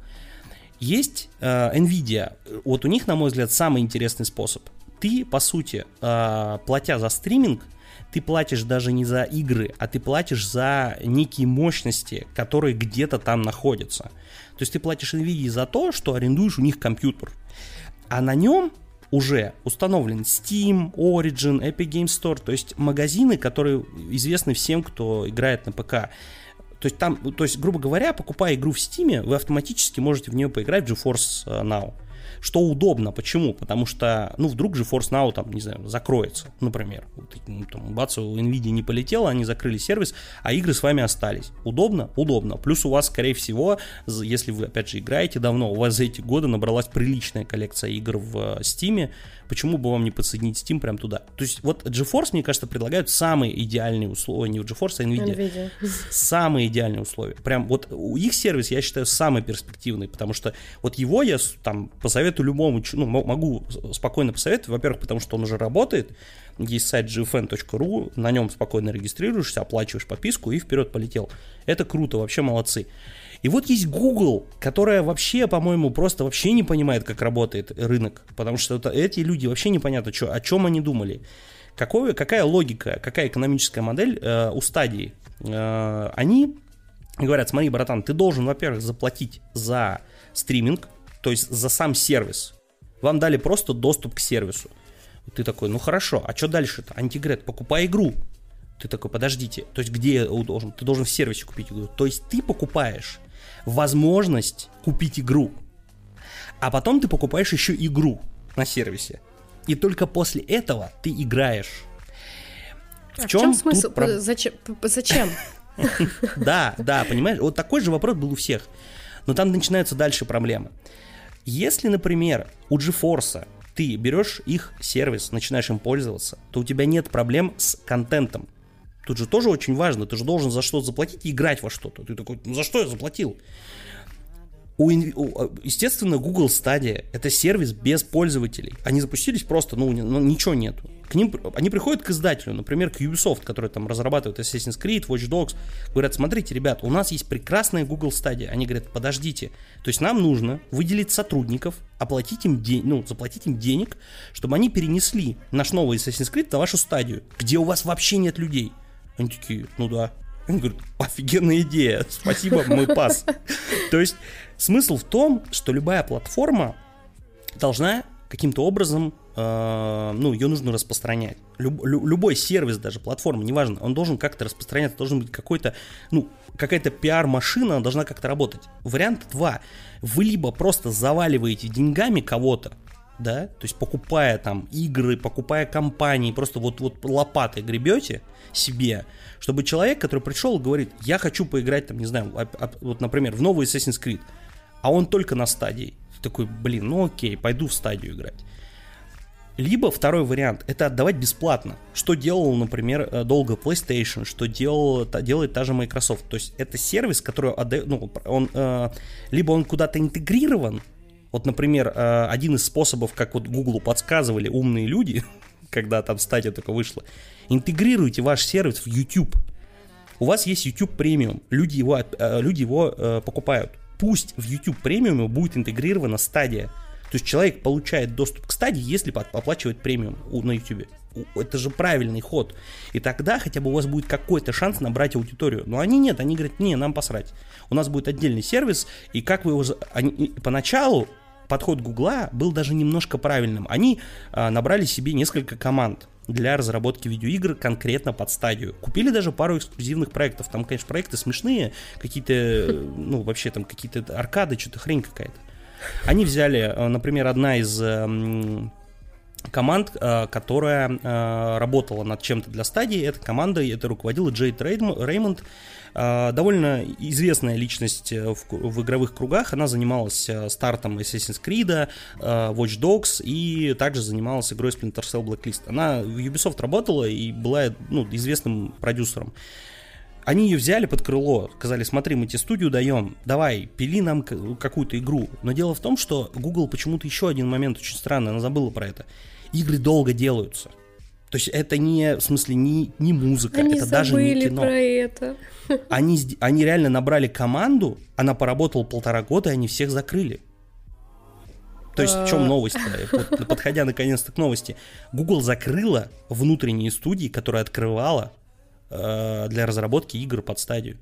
Есть э, Nvidia, вот у них, на мой взгляд, самый интересный способ ты, по сути, э, платя за стриминг, ты платишь даже не за игры, а ты платишь за некие мощности, которые где-то там находятся. То есть ты платишь NVIDIA за то, что арендуешь у них компьютер. А на нем уже установлен Steam, Origin, Epic Game Store, то есть магазины, которые известны всем, кто играет на ПК. То есть там, то есть, грубо говоря, покупая игру в Steam, вы автоматически можете в нее поиграть в GeForce э, Now. Что удобно, почему? Потому что, ну, вдруг же Force Now, там, не знаю, закроется, например. Ну, там, бац, у NVIDIA не полетело, они закрыли сервис, а игры с вами остались. Удобно? Удобно. Плюс у вас, скорее всего, если вы, опять же, играете давно, у вас за эти годы набралась приличная коллекция игр в э, Steam, почему бы вам не подсоединить Steam прямо туда? То есть вот GeForce, мне кажется, предлагают самые идеальные условия, не GeForce, а NVIDIA. NVIDIA. Самые идеальные условия. Прям вот у их сервис, я считаю, самый перспективный, потому что вот его я там посоветую любому, ну, могу спокойно посоветовать, во-первых, потому что он уже работает, есть сайт gfn.ru, на нем спокойно регистрируешься, оплачиваешь подписку и вперед полетел. Это круто, вообще молодцы. И вот есть Google, которая вообще, по-моему, просто вообще не понимает, как работает рынок, потому что это, эти люди вообще непонятно, что, о чем они думали. Какое, какая логика, какая экономическая модель э, у стадии? Э, они говорят, смотри, братан, ты должен, во-первых, заплатить за стриминг, то есть за сам сервис. Вам дали просто доступ к сервису. Ты такой, ну хорошо, а что дальше-то? Антигрет, покупай игру. Ты такой, подождите, то есть где я должен? Ты должен в сервисе купить игру. То есть ты покупаешь возможность купить игру. А потом ты покупаешь еще игру на сервисе. И только после этого ты играешь. В, а чем, в чем смысл? Тут... Зачем? Зачем? Да, да, понимаешь? Вот такой же вопрос был у всех. Но там начинаются дальше проблемы. Если, например, у GeForce ты берешь их сервис, начинаешь им пользоваться, то у тебя нет проблем с контентом. Тут же тоже очень важно, ты же должен за что-то заплатить и играть во что-то. Ты такой, ну за что я заплатил? У, у, естественно, Google Stadia это сервис без пользователей. Они запустились просто, ну, ну ничего нету. К ним, они приходят к издателю, например, к Ubisoft, который там разрабатывает Assassin's Creed, Watch Dogs, говорят, смотрите, ребят, у нас есть прекрасная Google Stadia. Они говорят, подождите, то есть нам нужно выделить сотрудников, оплатить им день, ну, заплатить им денег, чтобы они перенесли наш новый Assassin's Creed на вашу стадию, где у вас вообще нет людей. Они такие, ну да. Они говорят, офигенная идея, спасибо, мой пас. То есть смысл в том, что любая платформа должна каким-то образом, э, ну, ее нужно распространять. Люб, лю, любой сервис, даже платформа, неважно, он должен как-то распространяться, должен быть какой-то, ну, какая-то пиар-машина, должна как-то работать. Вариант два. Вы либо просто заваливаете деньгами кого-то, да, то есть покупая там игры, покупая компании, просто вот, вот лопатой гребете себе, чтобы человек, который пришел, говорит, я хочу поиграть там, не знаю, вот, например, в новый Assassin's Creed, а он только на стадии. такой, блин, ну окей, пойду в стадию играть. Либо второй вариант это отдавать бесплатно. Что делал, например, э, долго PlayStation, что делал, делает та же Microsoft. То есть это сервис, который отдает, ну, он, э, либо он куда-то интегрирован. Вот, например, э, один из способов, как вот Google подсказывали умные люди, когда там стадия только вышла, интегрируйте ваш сервис в YouTube. У вас есть YouTube премиум, люди его, э, люди его э, покупают. Пусть в YouTube премиуме будет интегрирована стадия. То есть человек получает доступ к стадии, если оплачивает премиум на YouTube. Это же правильный ход. И тогда хотя бы у вас будет какой-то шанс набрать аудиторию. Но они нет, они говорят, не, нам посрать. У нас будет отдельный сервис, и как вы его... Они, поначалу подход Гугла был даже немножко правильным. Они а, набрали себе несколько команд для разработки видеоигр конкретно под стадию. Купили даже пару эксклюзивных проектов. Там, конечно, проекты смешные, какие-то, ну, вообще там какие-то аркады, что-то хрень какая-то. Они взяли, э, например, одна из эм, команд, э, которая э, работала над чем-то для стадии. Эта команда, это руководила Джейд Реймонд, довольно известная личность в, в игровых кругах. Она занималась стартом Assassin's Creed, Watch Dogs и также занималась игрой Splinter Cell Blacklist. Она в Ubisoft работала и была ну, известным продюсером. Они ее взяли под крыло, сказали, смотри, мы тебе студию даем, давай, пили нам какую-то игру. Но дело в том, что Google почему-то еще один момент очень странный, она забыла про это. Игры долго делаются. То есть это не, в смысле, не, не музыка, они это даже не кино. про это. Они, они реально набрали команду, она поработала полтора года, и они всех закрыли. То есть в чем а. новость? Вот, подходя наконец-то к новости. Google закрыла внутренние студии, которые открывала э, для разработки игр под стадию.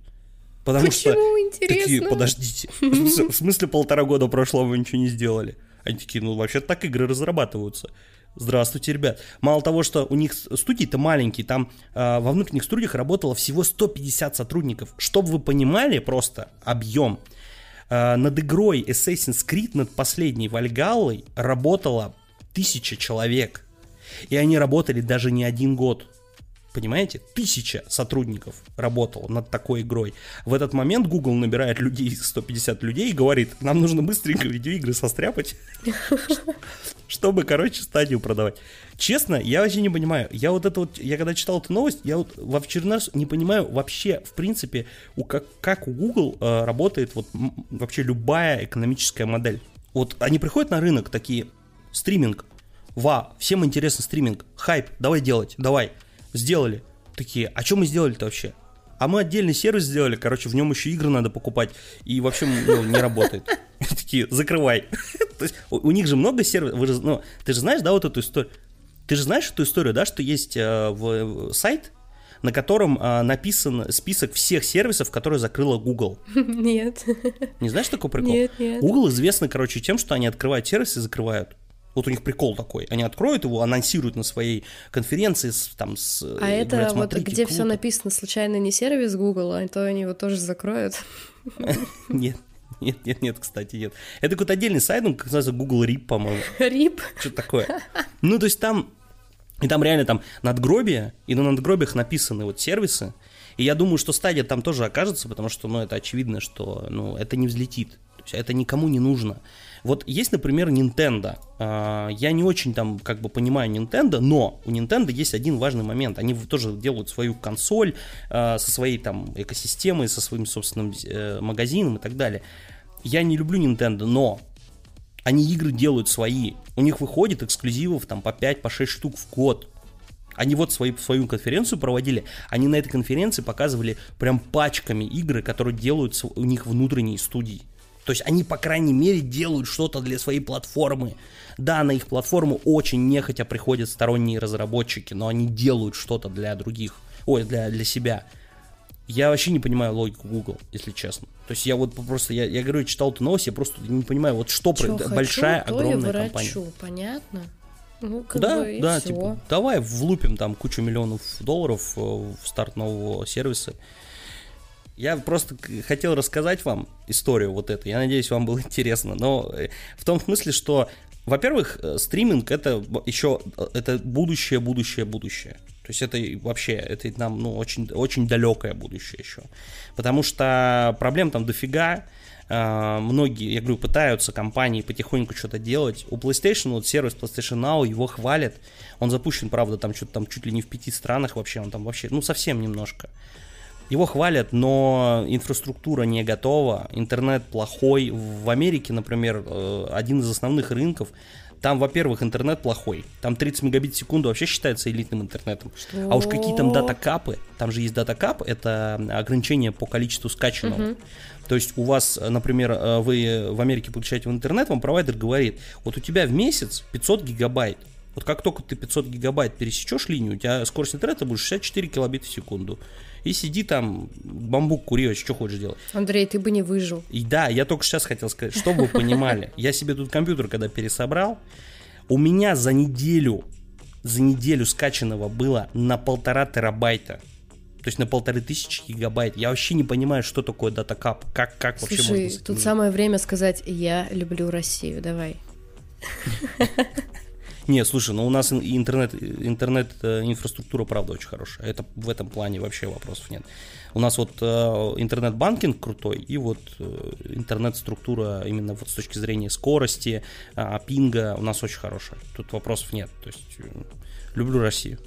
Потому Почему? что Интересно. такие, подождите, в смысле полтора года прошло, вы ничего не сделали? Они такие, ну вообще так игры разрабатываются. Здравствуйте, ребят. Мало того, что у них студии-то маленькие, там э, во внутренних студиях работало всего 150 сотрудников. Чтобы вы понимали просто объем, э, над игрой Assassin's Creed, над последней Вальгаллой работало тысяча человек. И они работали даже не один год. Понимаете? Тысяча сотрудников работало над такой игрой. В этот момент Google набирает людей, 150 людей, и говорит, нам нужно быстренько видеоигры состряпать, чтобы, короче, стадию продавать. Честно, я вообще не понимаю. Я вот это вот, я когда читал эту новость, я вот в очередной раз не понимаю вообще, в принципе, у, как, как у Google э, работает вот вообще любая экономическая модель. Вот они приходят на рынок такие, стриминг, ва, всем интересен стриминг, хайп, давай делать, давай сделали. Такие, а что мы сделали-то вообще? А мы отдельный сервис сделали, короче, в нем еще игры надо покупать, и вообще ну, не работает. Такие, закрывай. То есть у них же много сервисов, вы же, ну, ты же знаешь, да, вот эту историю? Ты же знаешь эту историю, да, что есть э, в, сайт, на котором э, написан список всех сервисов, которые закрыла Google. Нет. Не знаешь такой прикол? Нет, нет. Google известны, короче, тем, что они открывают сервисы и закрывают. Вот у них прикол такой. Они откроют его, анонсируют на своей конференции с, там с. А это говорят, вот где все написано случайно не сервис Google, а то они его тоже закроют. Нет. Нет, нет, нет, кстати, нет. Это какой-то отдельный сайт, он как называется Google RIP, по-моему. RIP? Что-то такое. Ну, то есть там, и там реально там надгробия, и на надгробиях написаны вот сервисы, и я думаю, что стадия там тоже окажется, потому что, ну, это очевидно, что, ну, это не взлетит. То есть это никому не нужно. Вот есть, например, Nintendo. А, я не очень там как бы понимаю Nintendo, но у Nintendo есть один важный момент. Они тоже делают свою консоль а, со своей там экосистемой, со своим собственным э, магазином и так далее. Я не люблю Nintendo, но они игры делают свои. У них выходит эксклюзивов там по 5, по 6 штук в год. Они вот свою, свою конференцию проводили, они на этой конференции показывали прям пачками игры, которые делают у них внутренние студии. То есть они, по крайней мере, делают что-то для своей платформы. Да, на их платформу очень нехотя приходят сторонние разработчики, но они делают что-то для других, ой, для, для себя. Я вообще не понимаю логику Google, если честно. То есть я вот просто, я, я говорю, я читал эту новость, я просто не понимаю, вот что, что про, хочу, большая, огромная врачу, компания. понятно? Ну, как да, бы, да, все. типа, давай влупим там кучу миллионов долларов э, в старт нового сервиса, я просто хотел рассказать вам историю вот эту. Я надеюсь, вам было интересно. Но э, в том смысле, что во-первых, э, стриминг это еще это будущее, будущее, будущее. То есть это вообще, это нам ну, очень, очень далекое будущее еще. Потому что проблем там дофига. Многие, я говорю, пытаются компании потихоньку что-то делать. У PlayStation, вот сервис PlayStation Now, его хвалят. Он запущен, правда, там что-то там чуть ли не в пяти странах вообще. Он там вообще, ну, совсем немножко. Его хвалят, но инфраструктура не готова, интернет плохой. В Америке, например, э, один из основных рынков, там, во-первых, интернет плохой. Там 30 мегабит в секунду вообще считается элитным интернетом. Что? А уж какие там датакапы, там же есть датакап, это ограничение по количеству скачанного. Угу. То есть у вас, например, э, вы в Америке получаете в интернет, вам провайдер говорит, вот у тебя в месяц 500 гигабайт. Вот как только ты 500 гигабайт пересечешь линию, у тебя скорость интернета будет 64 килобита в секунду и сиди там, бамбук кури, вообще что хочешь делать. Андрей, ты бы не выжил. И да, я только сейчас хотел сказать, чтобы вы понимали, я себе тут компьютер когда пересобрал, у меня за неделю, за неделю скачанного было на полтора терабайта. То есть на полторы тысячи гигабайт. Я вообще не понимаю, что такое датакап. Как, как Слушай, вообще можно с тут самое время сказать «Я люблю Россию». Давай. Не, слушай, ну у нас интернет, интернет э, инфраструктура, правда, очень хорошая. Это в этом плане вообще вопросов нет. У нас вот э, интернет-банкинг крутой, и вот э, интернет-структура именно вот с точки зрения скорости, э, пинга у нас очень хорошая. Тут вопросов нет. То есть э, люблю Россию.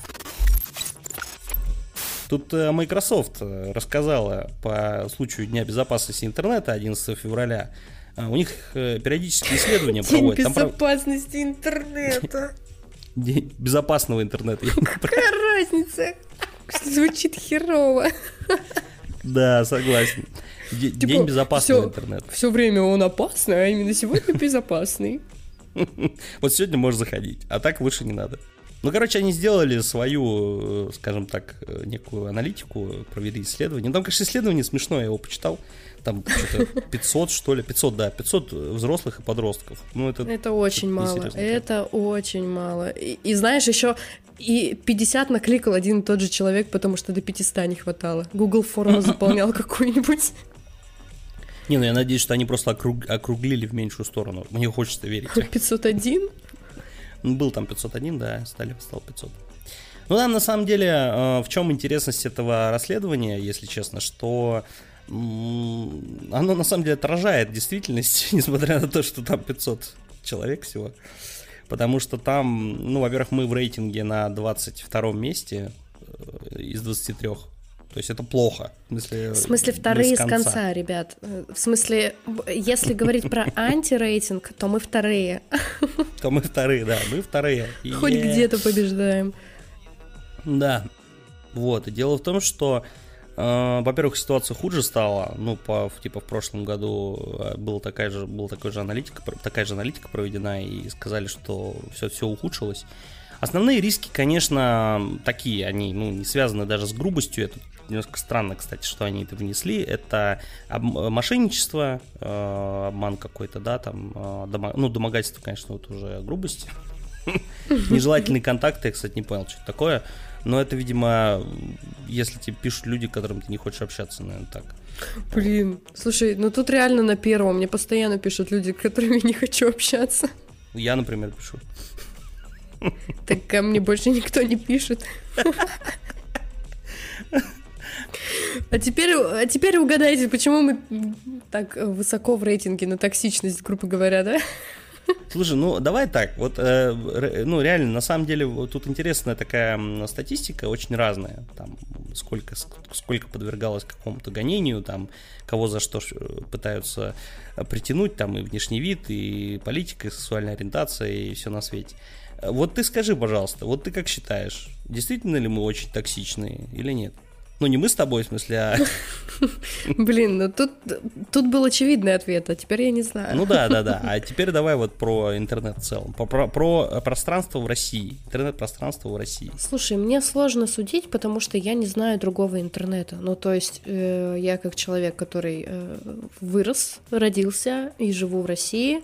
Тут э, Microsoft рассказала по случаю Дня безопасности интернета 11 февраля у них э, периодические исследования День проводят. безопасности Там... интернета. День безопасного интернета. Какая разница? Звучит херово. Да, согласен. День типа, безопасного все, интернета. Все время он опасный, а именно сегодня безопасный. Вот сегодня можешь заходить, а так лучше не надо. Ну, короче, они сделали свою, э, скажем так, э, некую аналитику, провели исследование. Там, конечно, исследование смешное, я его почитал там что-то 500, что ли, 500, да, 500 взрослых и подростков. Ну, это, это очень мало, это очень мало. И, и знаешь, еще и 50 накликал один и тот же человек, потому что до 500 не хватало. Google форму заполнял какую-нибудь. Не, ну я надеюсь, что они просто округ... округлили в меньшую сторону. Мне хочется верить. 501? Ну, был там 501, да, стали, стал 500. Ну, там на самом деле, э, в чем интересность этого расследования, если честно, что оно на самом деле отражает действительность, несмотря на то, что там 500 человек всего. Потому что там, ну, во-первых, мы в рейтинге на 22 месте э, из 23. То есть это плохо. В смысле, в смысле вторые с конца. конца, ребят. В смысле, если говорить про антирейтинг, то мы вторые. То мы вторые, да, мы вторые. Хоть где-то побеждаем. Да. Вот, и дело в том, что во-первых, ситуация хуже стала. Ну, по, типа, в прошлом году э, была такая же, была такая же аналитика, такая же аналитика проведена, и сказали, что все, все ухудшилось. Основные риски, конечно, такие, они ну, не связаны даже с грубостью. Это немножко странно, кстати, что они это внесли. Это мошенничество, э, обман какой-то, да, там, э, ну, домогательство, конечно, вот уже грубости. Нежелательные контакты, я, кстати, не понял, что это такое. Но это, видимо, если тебе пишут люди, которым ты не хочешь общаться, наверное, так. Блин, слушай, ну тут реально на первом. Мне постоянно пишут люди, с которыми не хочу общаться. Я, например, пишу. Так ко мне больше никто не пишет. А теперь, а теперь угадайте, почему мы так высоко в рейтинге на токсичность, грубо говоря, да? Слушай, ну давай так, вот, э, ну реально, на самом деле, вот тут интересная такая статистика, очень разная, там, сколько, сколько подвергалось какому-то гонению, там, кого за что пытаются притянуть, там, и внешний вид, и политика, и сексуальная ориентация, и все на свете. Вот ты скажи, пожалуйста, вот ты как считаешь, действительно ли мы очень токсичные или нет? Ну, не мы с тобой, в смысле, а... Блин, ну тут, тут был очевидный ответ, а теперь я не знаю. Ну да, да, да. А теперь давай вот про интернет в целом. Про, про, про пространство в России. Интернет-пространство в России. Слушай, мне сложно судить, потому что я не знаю другого интернета. Ну, то есть э, я как человек, который э, вырос, родился и живу в России,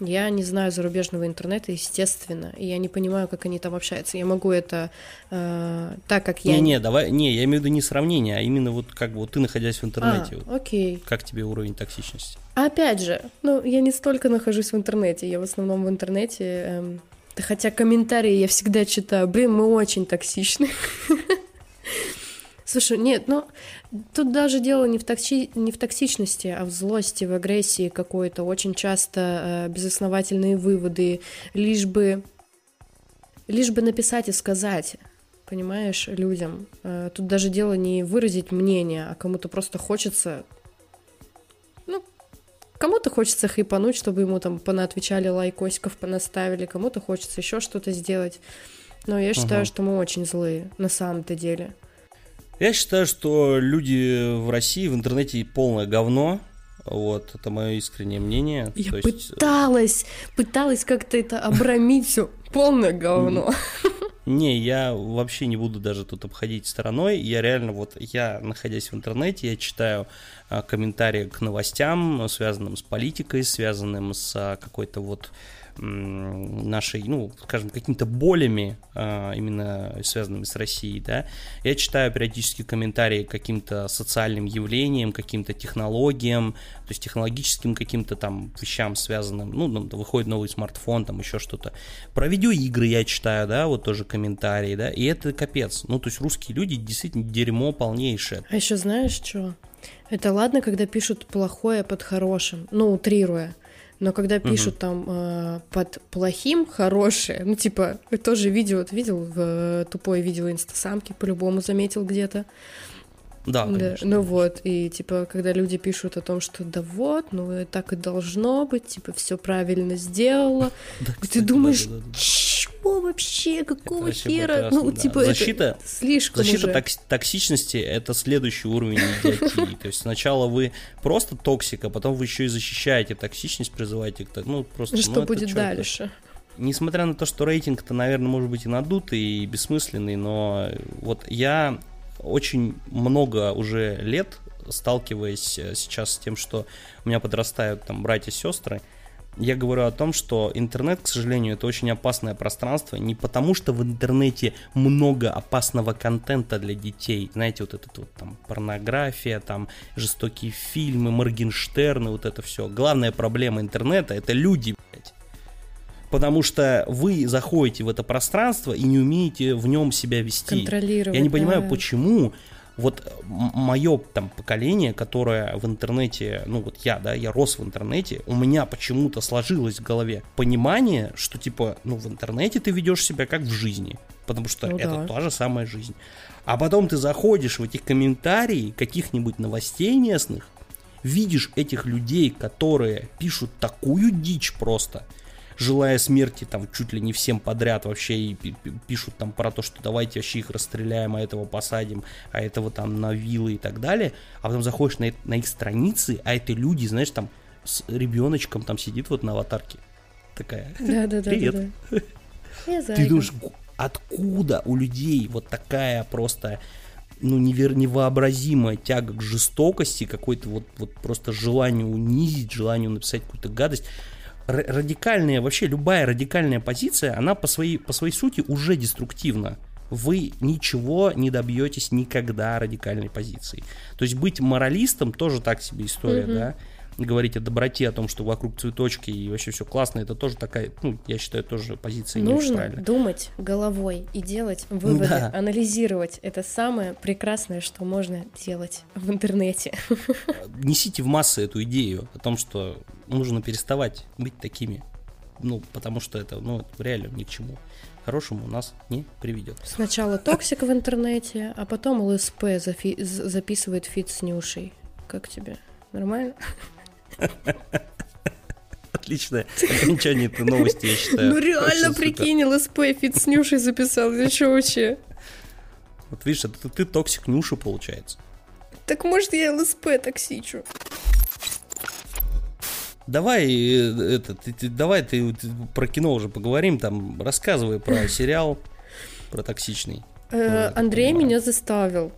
Я не знаю зарубежного интернета, естественно, и я не понимаю, как они там общаются. Я могу это э, так, как я... Не-не, давай, не, я имею в виду не сравнение, а именно вот как бы вот ты находясь в интернете. А, окей. Как тебе уровень токсичности? Опять же, ну, я не столько нахожусь в интернете, я в основном в интернете... Эм, хотя комментарии я всегда читаю, блин, мы очень токсичны. Слушай, нет, ну тут даже дело не в, токси... не в токсичности, а в злости, в агрессии какой-то. Очень часто э, безосновательные выводы, лишь бы, лишь бы написать и сказать, понимаешь, людям. Э, тут даже дело не выразить мнение, а кому-то просто хочется, ну, кому-то хочется хайпануть, чтобы ему там понаотвечали лайкосиков, понаставили, кому-то хочется еще что-то сделать. Но я считаю, ага. что мы очень злые, на самом-то деле. Я считаю, что люди в России в интернете полное говно. Вот, это мое искреннее мнение. Я То пыталась, есть... пыталась как-то это обрамить все. Полное говно. Не, я вообще не буду даже тут обходить стороной. Я реально вот, я находясь в интернете, я читаю а, комментарии к новостям, связанным с политикой, связанным с а, какой-то вот нашей, ну, скажем, какими-то болями, а, именно связанными с Россией, да, я читаю периодически комментарии к каким-то социальным явлениям, каким-то технологиям, то есть технологическим каким-то там вещам связанным, ну, выходит новый смартфон, там еще что-то. Про видеоигры я читаю, да, вот тоже комментарии, да, и это капец. Ну, то есть русские люди действительно дерьмо полнейшее. А еще знаешь что? Это ладно, когда пишут плохое под хорошим, ну, утрируя. Но когда пишут угу. там э, под плохим хорошее, ну типа, тоже видео, ты видел в э, тупое видео инстасамки, по-любому заметил где-то. Да, конечно, да. Ну конечно. вот, и типа, когда люди пишут о том, что да вот, ну так и должно быть, типа, все правильно сделала, да, кстати, ты думаешь, да, да, да. чего вообще, какого хера? Ну, да. типа, защита, это слишком Защита уже. Токс- токсичности — это следующий уровень идиотии. То есть сначала вы просто toxic, а потом вы еще и защищаете токсичность, призываете к ну просто... Что ну, будет дальше? Несмотря на то, что рейтинг-то, наверное, может быть и надутый, и бессмысленный, но вот я очень много уже лет, сталкиваясь э, сейчас с тем, что у меня подрастают там братья и сестры, я говорю о том, что интернет, к сожалению, это очень опасное пространство, не потому что в интернете много опасного контента для детей, знаете, вот этот вот там порнография, там жестокие фильмы, Моргенштерны, вот это все. Главная проблема интернета это люди, блядь потому что вы заходите в это пространство и не умеете в нем себя вести. Контролировать. Я не понимаю, да. почему вот мое там поколение, которое в интернете, ну вот я, да, я рос в интернете, у меня почему-то сложилось в голове понимание, что типа, ну в интернете ты ведешь себя как в жизни, потому что ну, это да. та же самая жизнь. А потом ты заходишь в эти комментарии каких-нибудь новостей местных, видишь этих людей, которые пишут такую дичь просто, желая смерти там чуть ли не всем подряд вообще и пишут там про то, что давайте вообще их расстреляем, а этого посадим, а этого там на вилы и так далее, а потом заходишь на, на их страницы, а это люди, знаешь, там с ребеночком там сидит вот на аватарке. Такая. Да, да, да. Привет. Да, да. Ты думаешь, откуда у людей вот такая просто ну, невер... невообразимая тяга к жестокости, какой-то вот, вот просто желание унизить, желание написать какую-то гадость радикальная, вообще любая радикальная позиция, она по своей, по своей сути уже деструктивна. Вы ничего не добьетесь никогда радикальной позиции. То есть быть моралистом тоже так себе история, mm-hmm. да говорить о доброте, о том, что вокруг цветочки и вообще все классно, это тоже такая, ну, я считаю, тоже позиция Нужно думать головой и делать выводы, да. анализировать. Это самое прекрасное, что можно делать в интернете. Несите в массы эту идею о том, что нужно переставать быть такими. Ну, потому что это, ну, реально ни к чему хорошему нас не приведет. Сначала toxic в интернете, а потом ЛСП зафи- записывает feat с Нюшей. Как тебе? Нормально? Отличное окончание этой новости, я считаю. Ну реально, прикинь, ЛСП feat с Нюшей записал, ты что вообще? Вот видишь, это ты toxic Нюши получается. Так может я ЛСП токсичу? Давай, э, это, ты, ты, давай ты, ты про кино уже поговорим, там рассказывай про сериал, про токсичный. Э, Андрей меня заставил.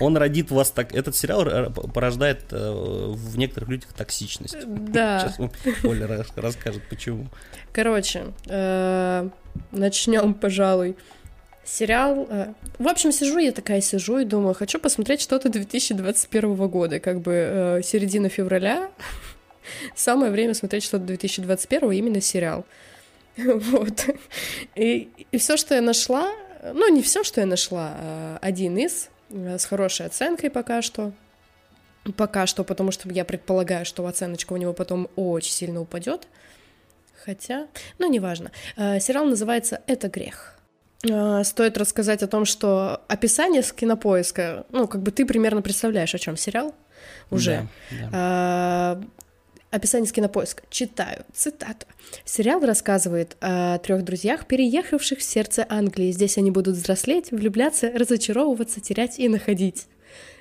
Он родит вас так... Этот сериал порождает э, в некоторых людях токсичность. Да. Сейчас Оля расскажет, почему. Короче, э, начнем, пожалуй. Сериал... Э, в общем, сижу я такая, сижу и думаю, хочу посмотреть что-то 2021 года, как бы середина февраля. Самое время смотреть что-то 2021, именно сериал. Вот. И, и все, что я нашла, ну, не все, что я нашла, а один из, э, с хорошей оценкой пока что. Пока что, потому что я предполагаю, что оценочка у него потом очень сильно упадет. Хотя, ну, неважно. Э, сериал называется «Это грех». Э, стоит рассказать о том, что описание с кинопоиска, ну, как бы ты примерно представляешь, о чем сериал уже. Да, да. Описание с кинопоиска. Читаю. Цитата. Сериал рассказывает о трех друзьях, переехавших в сердце Англии. Здесь они будут взрослеть, влюбляться, разочаровываться, терять и находить.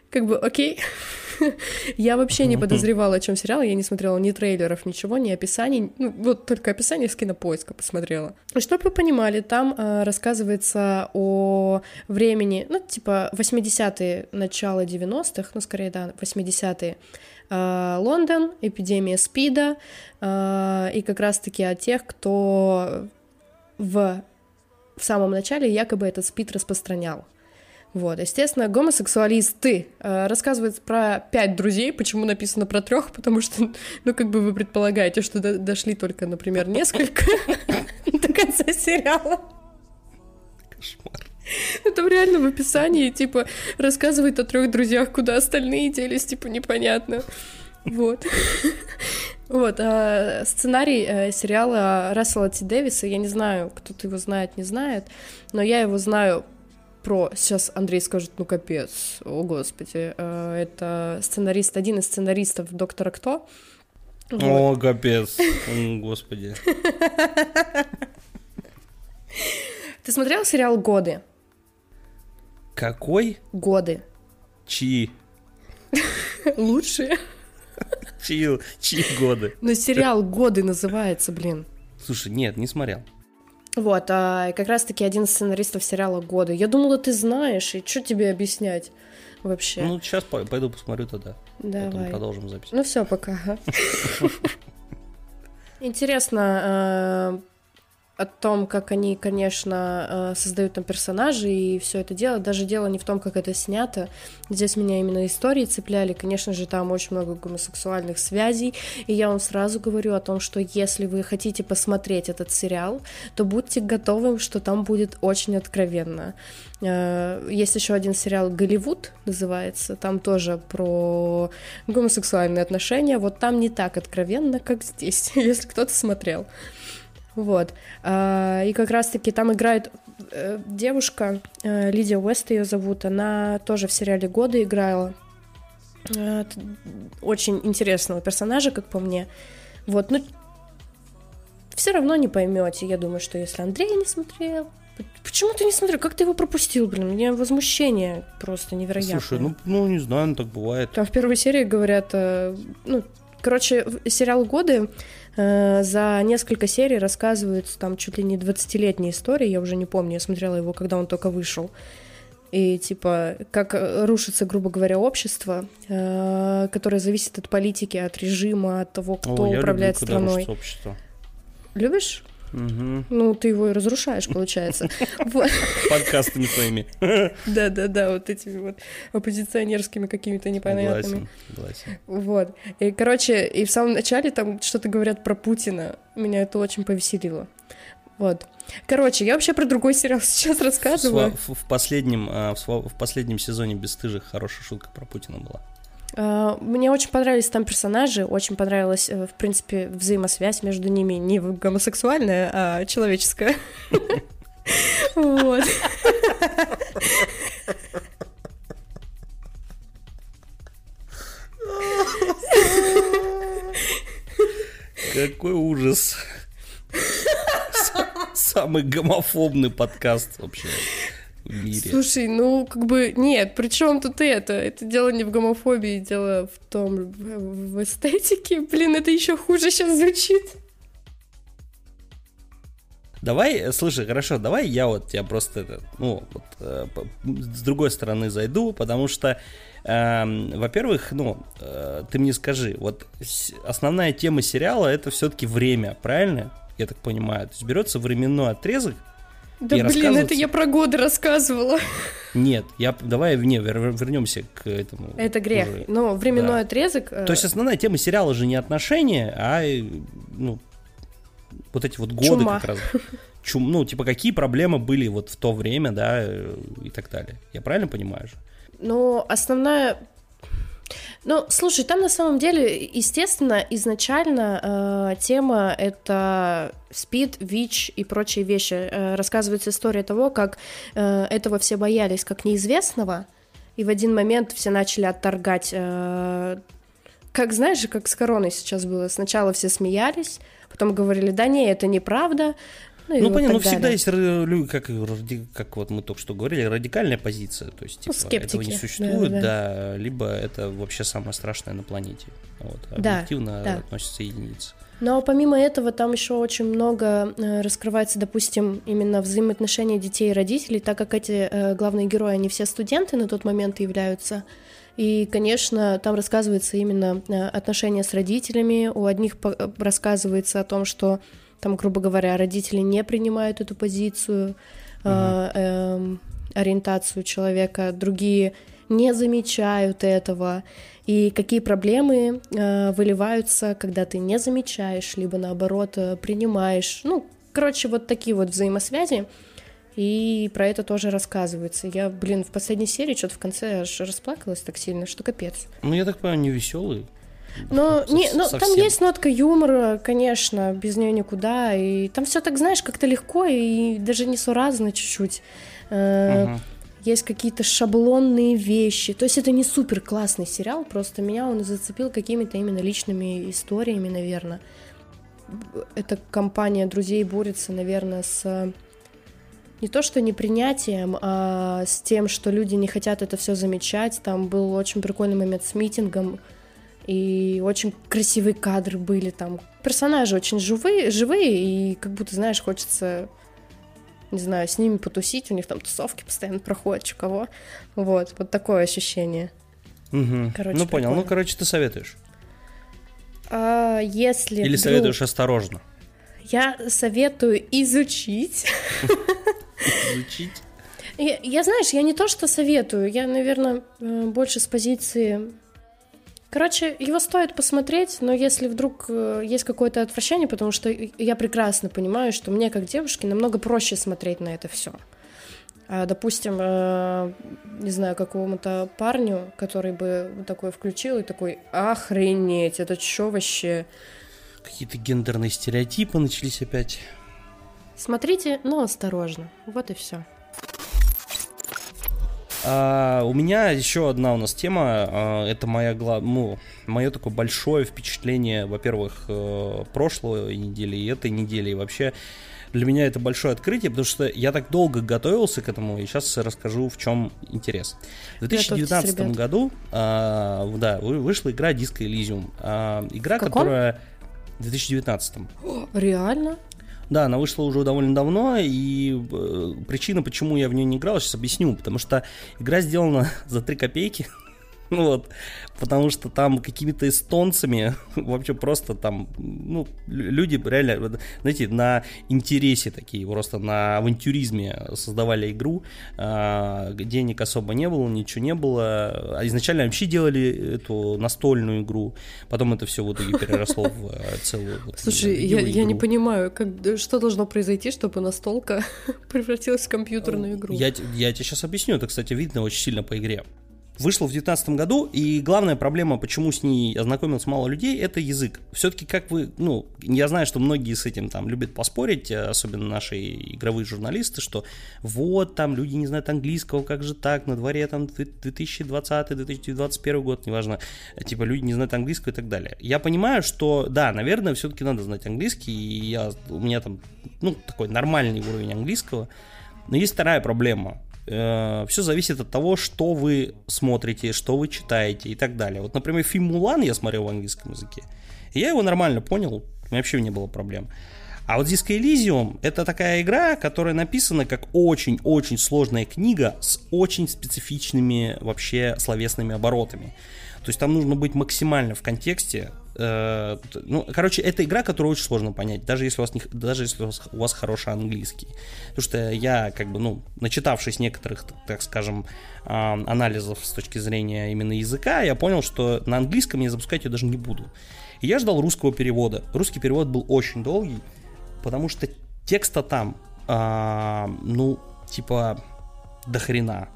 Как бы, окей. я вообще не подозревала, о чем сериал. Я не смотрела ни трейлеров, ничего, ни описаний. Ну, вот только описание с кинопоиска посмотрела. Чтобы вы понимали, там э, рассказывается о времени, ну, типа 80-е, начало 90-х, ну, скорее, да, 80-е Э, Лондон, эпидемия СПИДа, э, и как раз-таки о тех, кто в, в самом начале якобы этот СПИД распространял. Вот, естественно, гомосексуалисты э, рассказывают про пять друзей, почему написано про трех, потому что, ну, как бы вы предполагаете, что до дошли только, например, несколько до конца сериала. Кошмар. Ну, там реально в описании, типа, рассказывает о трех друзьях, куда остальные делись, типа, непонятно. Вот. Вот, а сценарий э, сериала Рассела Ти Дэвиса, я не знаю, кто-то его знает, не знает, но я его знаю про... Сейчас Андрей скажет, ну капец, о господи, э, это сценарист, один из сценаристов «Доктора Кто». Вот. О, капец, господи. Ты смотрел сериал «Годы»? Какой? Годы. Чьи? Лучшие. Чьи, чьи годы? Ну, сериал «Годы» называется, блин. Слушай, нет, не смотрел. Вот, а как раз-таки один из сценаристов сериала «Годы». Я думала, ты знаешь, и что тебе объяснять вообще? Ну, сейчас пойду посмотрю тогда. Давай. Потом продолжим запись. Ну все, пока. Интересно, а, о том, как они, конечно, э, создают там персонажей и все это дело. Даже дело не в том, как это снято. Здесь меня именно истории цепляли. Конечно же, там очень много гомосексуальных связей. И я вам сразу говорю о том, что если вы хотите посмотреть этот сериал, то будьте готовы, что там будет очень откровенно. Э, есть еще один сериал «Голливуд» называется, там тоже про гомосексуальные отношения. Вот там не так откровенно, как здесь, если кто-то смотрел. Вот. А, и как раз-таки там играет э, девушка, э, Лидия Уэст ее зовут, она тоже в сериале «Годы» играла. Э, очень интересного персонажа, как по мне. Вот, ну, все равно не поймете. Я думаю, что если Андрей не смотрел, Почему ты не смотрел? Как ты его пропустил, блин? У меня возмущение просто невероятное. Слушай, ну, ну не знаю, ну, так бывает. Там в первой серии говорят, ну, короче, сериал «Годы» за несколько серий рассказываются там чуть ли не 20-летние истории, я уже не помню, я смотрела его, когда он только вышел. И типа, как рушится, грубо говоря, общество, э, которое зависит от политики, от режима, от того, кто О, управляет люблю, страной. общество. Любишь? Угу. Ну, ты его и разрушаешь, получается. Подкастами своими. Да-да-да, вот этими вот оппозиционерскими какими-то непонятными. Согласен, Вот. И, короче, и в самом начале там что-то говорят про Путина. Меня это очень повеселило. Вот. Короче, я вообще про другой сериал сейчас рассказываю. В, последнем, а, в последнем сезоне «Бесстыжих» хорошая шутка про Путина была. А, мне очень понравились там персонажи, очень понравилась, э, в принципе, взаимосвязь между ними не гомосексуальная, а человеческая. Вот. Какой ужас. Самый гомофобный подкаст вообще мире. Слушай, ну как бы нет, причем тут это? Это дело не в гомофобии, дело в том, в эстетике. Блин, это еще хуже сейчас звучит. Давай, слушай, хорошо, давай я вот тебя просто, ну, вот, э, с другой стороны зайду, потому что, э, во-первых, ну, э, ты мне скажи, вот основная тема сериала это все-таки время, правильно? Я так понимаю. То есть берется временной отрезок, да блин, рассказывается... это я про годы рассказывала. Нет, я давай не вернемся к этому. Это грех. Уже. Но временной да. отрезок. То есть основная тема сериала же не отношения, а ну вот эти вот годы Чума. как раз. Чум, ну, типа, какие проблемы были вот в то время, да, и так далее. Я правильно понимаю же? Ну, основная ну, слушай, там на самом деле, естественно, изначально э, тема это спид, ВИЧ и прочие вещи. Э, рассказывается история того, как э, этого все боялись как неизвестного, и в один момент все начали отторгать. Э, как знаешь, как с короной сейчас было. Сначала все смеялись, потом говорили, да не, это неправда, ну, ну вот понятно, но всегда есть, как, как вот мы только что говорили, радикальная позиция. То есть, ну, типа, Скептики. этого не существует, да, да, да. либо это вообще самое страшное на планете. Вот, объективно да, да. относятся единицы. Но помимо этого там еще очень много э, раскрывается, допустим, именно взаимоотношения детей и родителей, так как эти э, главные герои, они все студенты на тот момент являются. И, конечно, там рассказывается именно э, отношения с родителями. У одних рассказывается о том, что там, грубо говоря, родители не принимают эту позицию, угу. э, э, ориентацию человека, другие не замечают этого, и какие проблемы э, выливаются, когда ты не замечаешь, либо наоборот э, принимаешь. Ну, короче, вот такие вот взаимосвязи. И про это тоже рассказывается. Я, блин, в последней серии что-то в конце аж расплакалась так сильно, что капец. Ну, я так понимаю, не веселый. Но, не, но там есть нотка юмора, конечно, без нее никуда. И там все так, знаешь, как-то легко и даже несуразно чуть-чуть. Угу. Есть какие-то шаблонные вещи. То есть это не супер классный сериал, просто меня он зацепил какими-то именно личными историями, наверное. Эта компания друзей борется, наверное, с не то что непринятием, а с тем, что люди не хотят это все замечать. Там был очень прикольный момент с митингом, и очень красивые кадры были там. Персонажи очень живые, живые, и как будто, знаешь, хочется не знаю, с ними потусить, у них там тусовки постоянно проходят, у кого. Вот, вот такое ощущение. Угу. Короче, ну, понял. Ну, короче, ты советуешь. А, если Или вдруг... советуешь осторожно? Я советую изучить. Изучить? Я, знаешь, я не то что советую, я, наверное, э, больше с позиции Короче, его стоит посмотреть, но если вдруг э, есть какое-то отвращение, потому что я прекрасно понимаю, что мне как девушке намного проще смотреть на это все. А, допустим, э, не знаю, какому-то парню, который бы такой включил и такой, охренеть, это что вообще? Какие-то гендерные стереотипы начались опять. Смотрите, но осторожно. Вот и все. А, у меня еще одна у нас тема. А, это моя глав... ну, мое такое большое впечатление, во-первых, э, прошлой недели и этой недели. И вообще для меня это большое открытие, потому что я так долго готовился к этому, и сейчас расскажу, в чем интерес. В 2019 году а, да, вышла игра Disco Elysium. А, игра, которая... В 2019. Реально? Да, она вышла уже довольно давно, и э, причина, почему я в нее не играл, сейчас объясню. Потому что игра сделана за 3 копейки. Ну вот, потому что там какими-то эстонцами вообще просто там, ну, люди реально, знаете, на интересе такие, просто на авантюризме создавали игру, а, денег особо не было, ничего не было, а изначально вообще делали эту настольную игру, потом это все в итоге переросло в э, целую Слушай, я, я не понимаю, как, что должно произойти, чтобы настолка превратилась в компьютерную игру? Я, я тебе сейчас объясню, это, кстати, видно очень сильно по игре. Вышла в 2019 году, и главная проблема, почему с ней ознакомилось мало людей, это язык. Все-таки, как вы, ну, я знаю, что многие с этим там любят поспорить, особенно наши игровые журналисты, что вот там люди не знают английского, как же так, на дворе там 2020-2021 год, неважно, типа люди не знают английского и так далее. Я понимаю, что да, наверное, все-таки надо знать английский, и я, у меня там, ну, такой нормальный уровень английского, но есть вторая проблема э, все зависит от того, что вы смотрите, что вы читаете и так далее. Вот, например, фильм «Мулан» я смотрел в английском языке, и я его нормально понял, вообще не было проблем. А вот Disco Elysium это такая игра, которая написана как очень-очень сложная книга с очень специфичными вообще словесными оборотами. То есть там нужно быть максимально в контексте. Э, ну, короче, это игра, которую очень сложно понять, даже если у вас, не, даже если у вас, у вас хороший английский. Потому что я, как бы, ну, начитавшись некоторых, так, так скажем, э, анализов с точки зрения именно языка, я понял, что на английском я запускать ее даже не буду. И я ждал русского перевода. Русский перевод был очень долгий, потому что текста там, э, ну, типа, до хрена.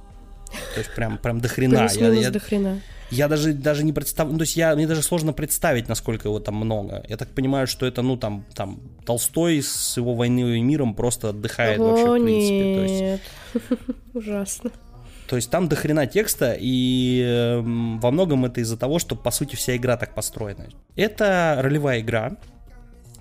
То есть прям, прям до хрена. Я, я, до хрена. Я даже, даже не представляю, ну, то есть я, мне даже сложно представить, насколько его там много. Я так понимаю, что это, ну, там, там, Толстой с его «Войной и миром» просто отдыхает О, вообще, в принципе. Нет. То есть... Ужасно. То есть там дохрена текста, и э, во многом это из-за того, что, по сути, вся игра так построена. Это ролевая игра,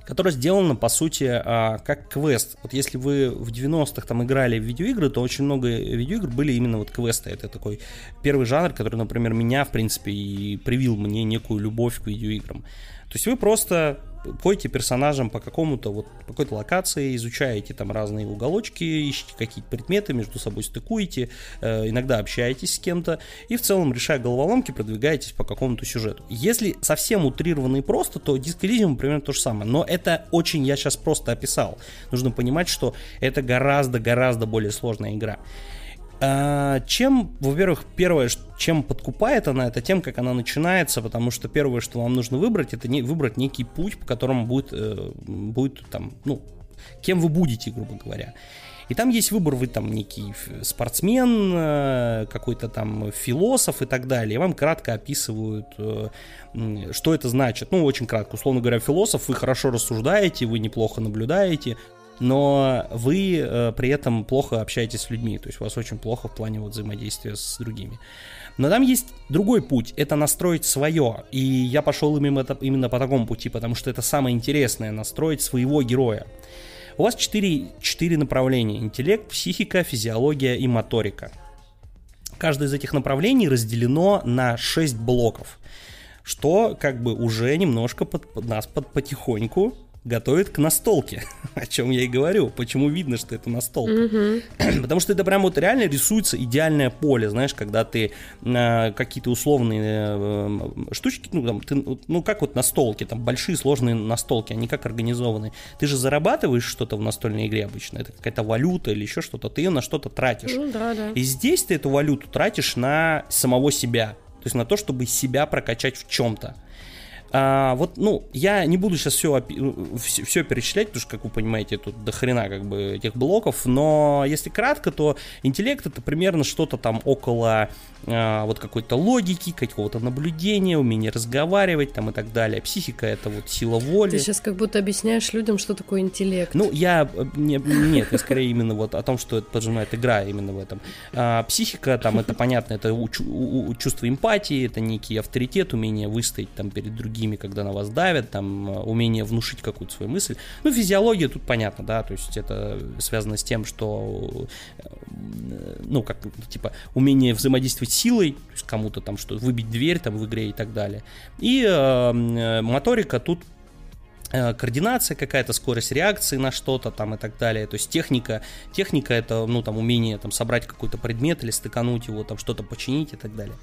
которая сделана, по сути, а, как квест. Вот если вы в 90-х там играли в видеоигры, то очень много видеоигр были именно вот квесты. Это такой первый жанр, который, например, меня, в принципе, и привил мне некую любовь к видеоиграм. То есть вы просто ходите персонажем по какому-то вот по какой-то локации, изучаете там разные уголочки, ищете какие-то предметы, между собой стыкуете, э, иногда общаетесь с кем-то и в целом, решая головоломки, продвигаетесь по какому-то сюжету. Если совсем утрированно и просто, то Elysium примерно то же самое, но это очень, я сейчас просто описал. Нужно понимать, что это гораздо-гораздо более сложная игра. А, чем, во-первых, первое, чем подкупает она, это тем, как она начинается, потому что первое, что вам нужно выбрать, это не, выбрать некий путь, по которому будет, э, будет там, ну, кем вы будете, грубо говоря. И там есть выбор, вы там некий спортсмен, э, какой-то там философ и так далее. И вам кратко описывают, э, что это значит. Ну, очень кратко. Условно говоря, философ, вы хорошо рассуждаете, вы неплохо наблюдаете, но вы э, при этом плохо общаетесь с людьми, то есть у вас очень плохо в плане вот взаимодействия с другими. Но там есть другой путь, это настроить свое, и я пошел именно, именно по такому пути, потому что это самое интересное, настроить своего героя. У вас четыре, четыре направления, интеллект, психика, физиология и моторика. Каждое из этих направлений разделено на 6 блоков, что как бы уже немножко под, под нас под, потихоньку готовит к настолке, о чем я и говорю. Почему видно, что это настолка? Mm-hmm. Потому что это прям вот реально рисуется идеальное поле, знаешь, когда ты э, какие-то условные э, штучки, ну, там, ты, ну, как вот настолки, там большие сложные настолки, они как организованы. Ты же зарабатываешь что-то в настольной игре обычно, это какая-то валюта или еще что-то, ты ее на что-то тратишь. Ну, да, да. И здесь ты эту валюту тратишь на самого себя, то есть на то, чтобы себя прокачать в чем-то. А, вот, ну, я не буду сейчас все, все, все перечислять, потому что, как вы понимаете, тут до хрена как бы этих блоков, но если кратко, то интеллект это примерно что-то там около а, вот какой-то логики, какого-то наблюдения, умения разговаривать там и так далее. Психика это вот сила воли. Ты сейчас как будто объясняешь людям, что такое интеллект. Ну, я, э, не, нет, я скорее именно вот о том, что это поджимает игра именно в этом. А, психика там, это понятно, это чувство эмпатии, это некий авторитет, умение выстоять там перед другими другими, когда на вас давят, там, э, умение внушить какую-то свою мысль. Ну, физиология тут понятно, да, то есть это связано с тем, что, э, ну, как, типа, умение взаимодействовать силой, то есть кому-то там что выбить дверь там в игре и так далее. И э, моторика тут э, координация какая-то, скорость реакции на что-то там и так далее. То есть техника, техника это, ну, там, умение там собрать какой-то предмет или стыкануть его, там, что-то починить и так далее.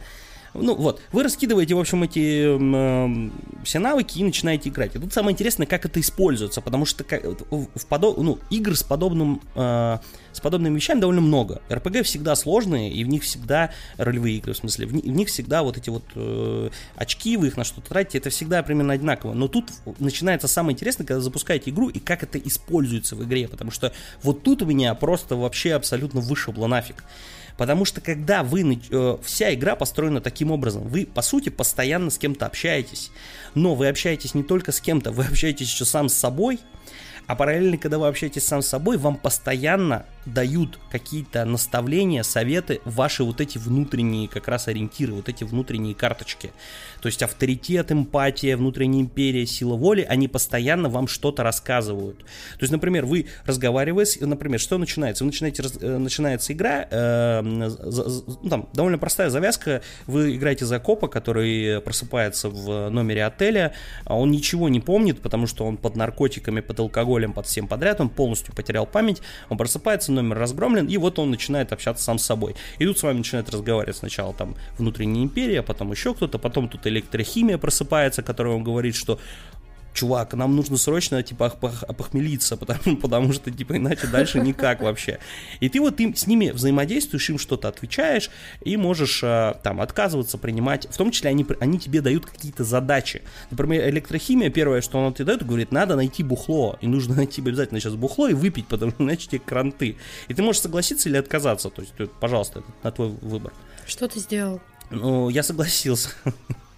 Ну вот, вы раскидываете, в общем, эти э, все навыки и начинаете играть. И тут самое интересное, как это используется, потому что как, в подоб, ну, игр с подобным э, с подобными вещами довольно много. РПГ всегда сложные, и в них всегда ролевые игры, в смысле, в, в них всегда вот эти вот э, очки, вы их на что-то тратите, это всегда примерно одинаково. Но тут начинается самое интересное, когда запускаете игру, и как это используется в игре, потому что вот тут у меня просто вообще абсолютно вышибло нафиг. Потому что когда вы, э, вся игра построена таким образом, вы по сути постоянно с кем-то общаетесь, но вы общаетесь не только с кем-то, вы общаетесь еще сам с собой, а параллельно, когда вы общаетесь сам с собой, вам постоянно дают какие-то наставления, советы, ваши вот эти внутренние как раз ориентиры, вот эти внутренние карточки. То есть авторитет, эмпатия, внутренняя империя, сила воли, они постоянно вам что-то рассказывают. То есть, например, вы разговариваете, например, что начинается? Вы начинаете, э, начинается игра, э, ну, там довольно простая завязка, вы играете за копа, который просыпается в номере отеля, а он ничего не помнит, потому что он под наркотиками, под алкоголем троллем под всем подряд, он полностью потерял память, он просыпается, номер разгромлен, и вот он начинает общаться сам с собой. И тут с вами начинает разговаривать сначала там внутренняя империя, потом еще кто-то, потом тут электрохимия просыпается, которая вам говорит, что чувак, нам нужно срочно, типа, опохмелиться, потому, потому что, типа, иначе дальше никак вообще. И ты вот ты с ними взаимодействуешь, им что-то отвечаешь, и можешь э, там отказываться принимать, в том числе они, они тебе дают какие-то задачи. Например, электрохимия, первое, что она тебе дает, говорит, надо найти бухло, и нужно найти обязательно сейчас бухло и выпить, потому что иначе тебе кранты. И ты можешь согласиться или отказаться, то есть, пожалуйста, это на твой выбор. Что ты сделал? Ну, я согласился.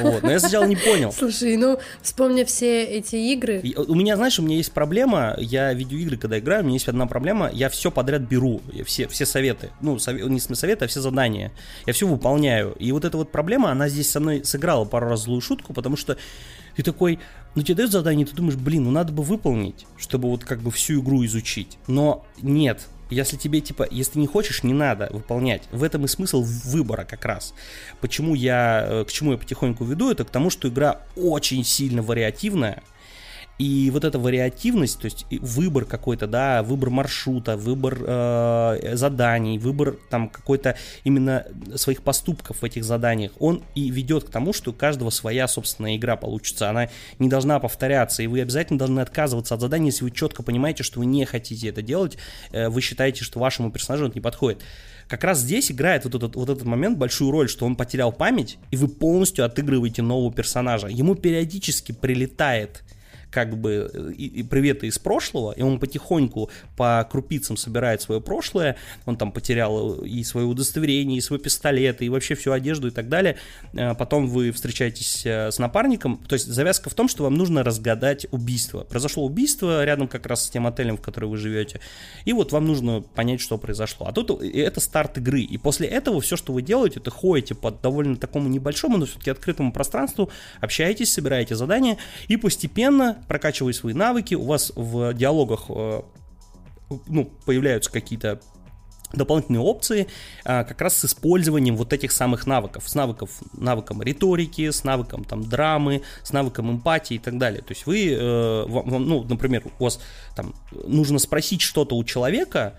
Вот. Но я сначала не понял. Слушай, ну, вспомни все эти игры. И, у меня, знаешь, у меня есть проблема, я видеоигры, когда играю, у меня есть одна проблема, я все подряд беру, все, все советы, ну, совет, не советы, а все задания, я все выполняю. И вот эта вот проблема, она здесь со мной сыграла пару раз злую шутку, потому что ты такой, ну тебе дают задание, ты думаешь, блин, ну надо бы выполнить, чтобы вот как бы всю игру изучить. Но нет, если тебе, типа, если не хочешь, не надо выполнять. В этом и смысл выбора как раз. Почему я, э, к чему я потихоньку веду, это к тому, что игра очень сильно вариативная, и вот эта вариативность, то есть выбор какой-то, да, выбор маршрута, выбор э, заданий, выбор там какой-то именно своих поступков в этих заданиях, он и ведет к тому, что у каждого своя собственная игра получится. Она не должна повторяться, и вы обязательно должны отказываться от заданий, если вы четко понимаете, что вы не хотите это делать, э, вы считаете, что вашему персонажу это не подходит как раз здесь играет вот этот, вот этот момент большую роль, что он потерял память, и вы полностью отыгрываете нового персонажа. Ему периодически прилетает как бы и, и приветы из прошлого, и он потихоньку по крупицам собирает свое прошлое, он там потерял и свое удостоверение, и свой пистолет, и вообще всю одежду и так далее. Э, потом вы встречаетесь э, с напарником, то есть завязка в том, что вам нужно разгадать убийство. Произошло убийство рядом как раз с тем отелем, в который вы живете, и вот вам нужно понять, что произошло. А тут это старт игры, и после этого все, что вы делаете, это ходите по довольно такому небольшому, но все-таки открытому пространству, общаетесь, собираете задания, и постепенно прокачивая свои навыки, у вас в диалогах э, ну, появляются какие-то дополнительные опции а, как раз с использованием вот этих самых навыков, с навыков, навыком риторики, с навыком там драмы, с навыком эмпатии и так далее. То есть вы, э, вам, ну, например, у вас там нужно спросить что-то у человека,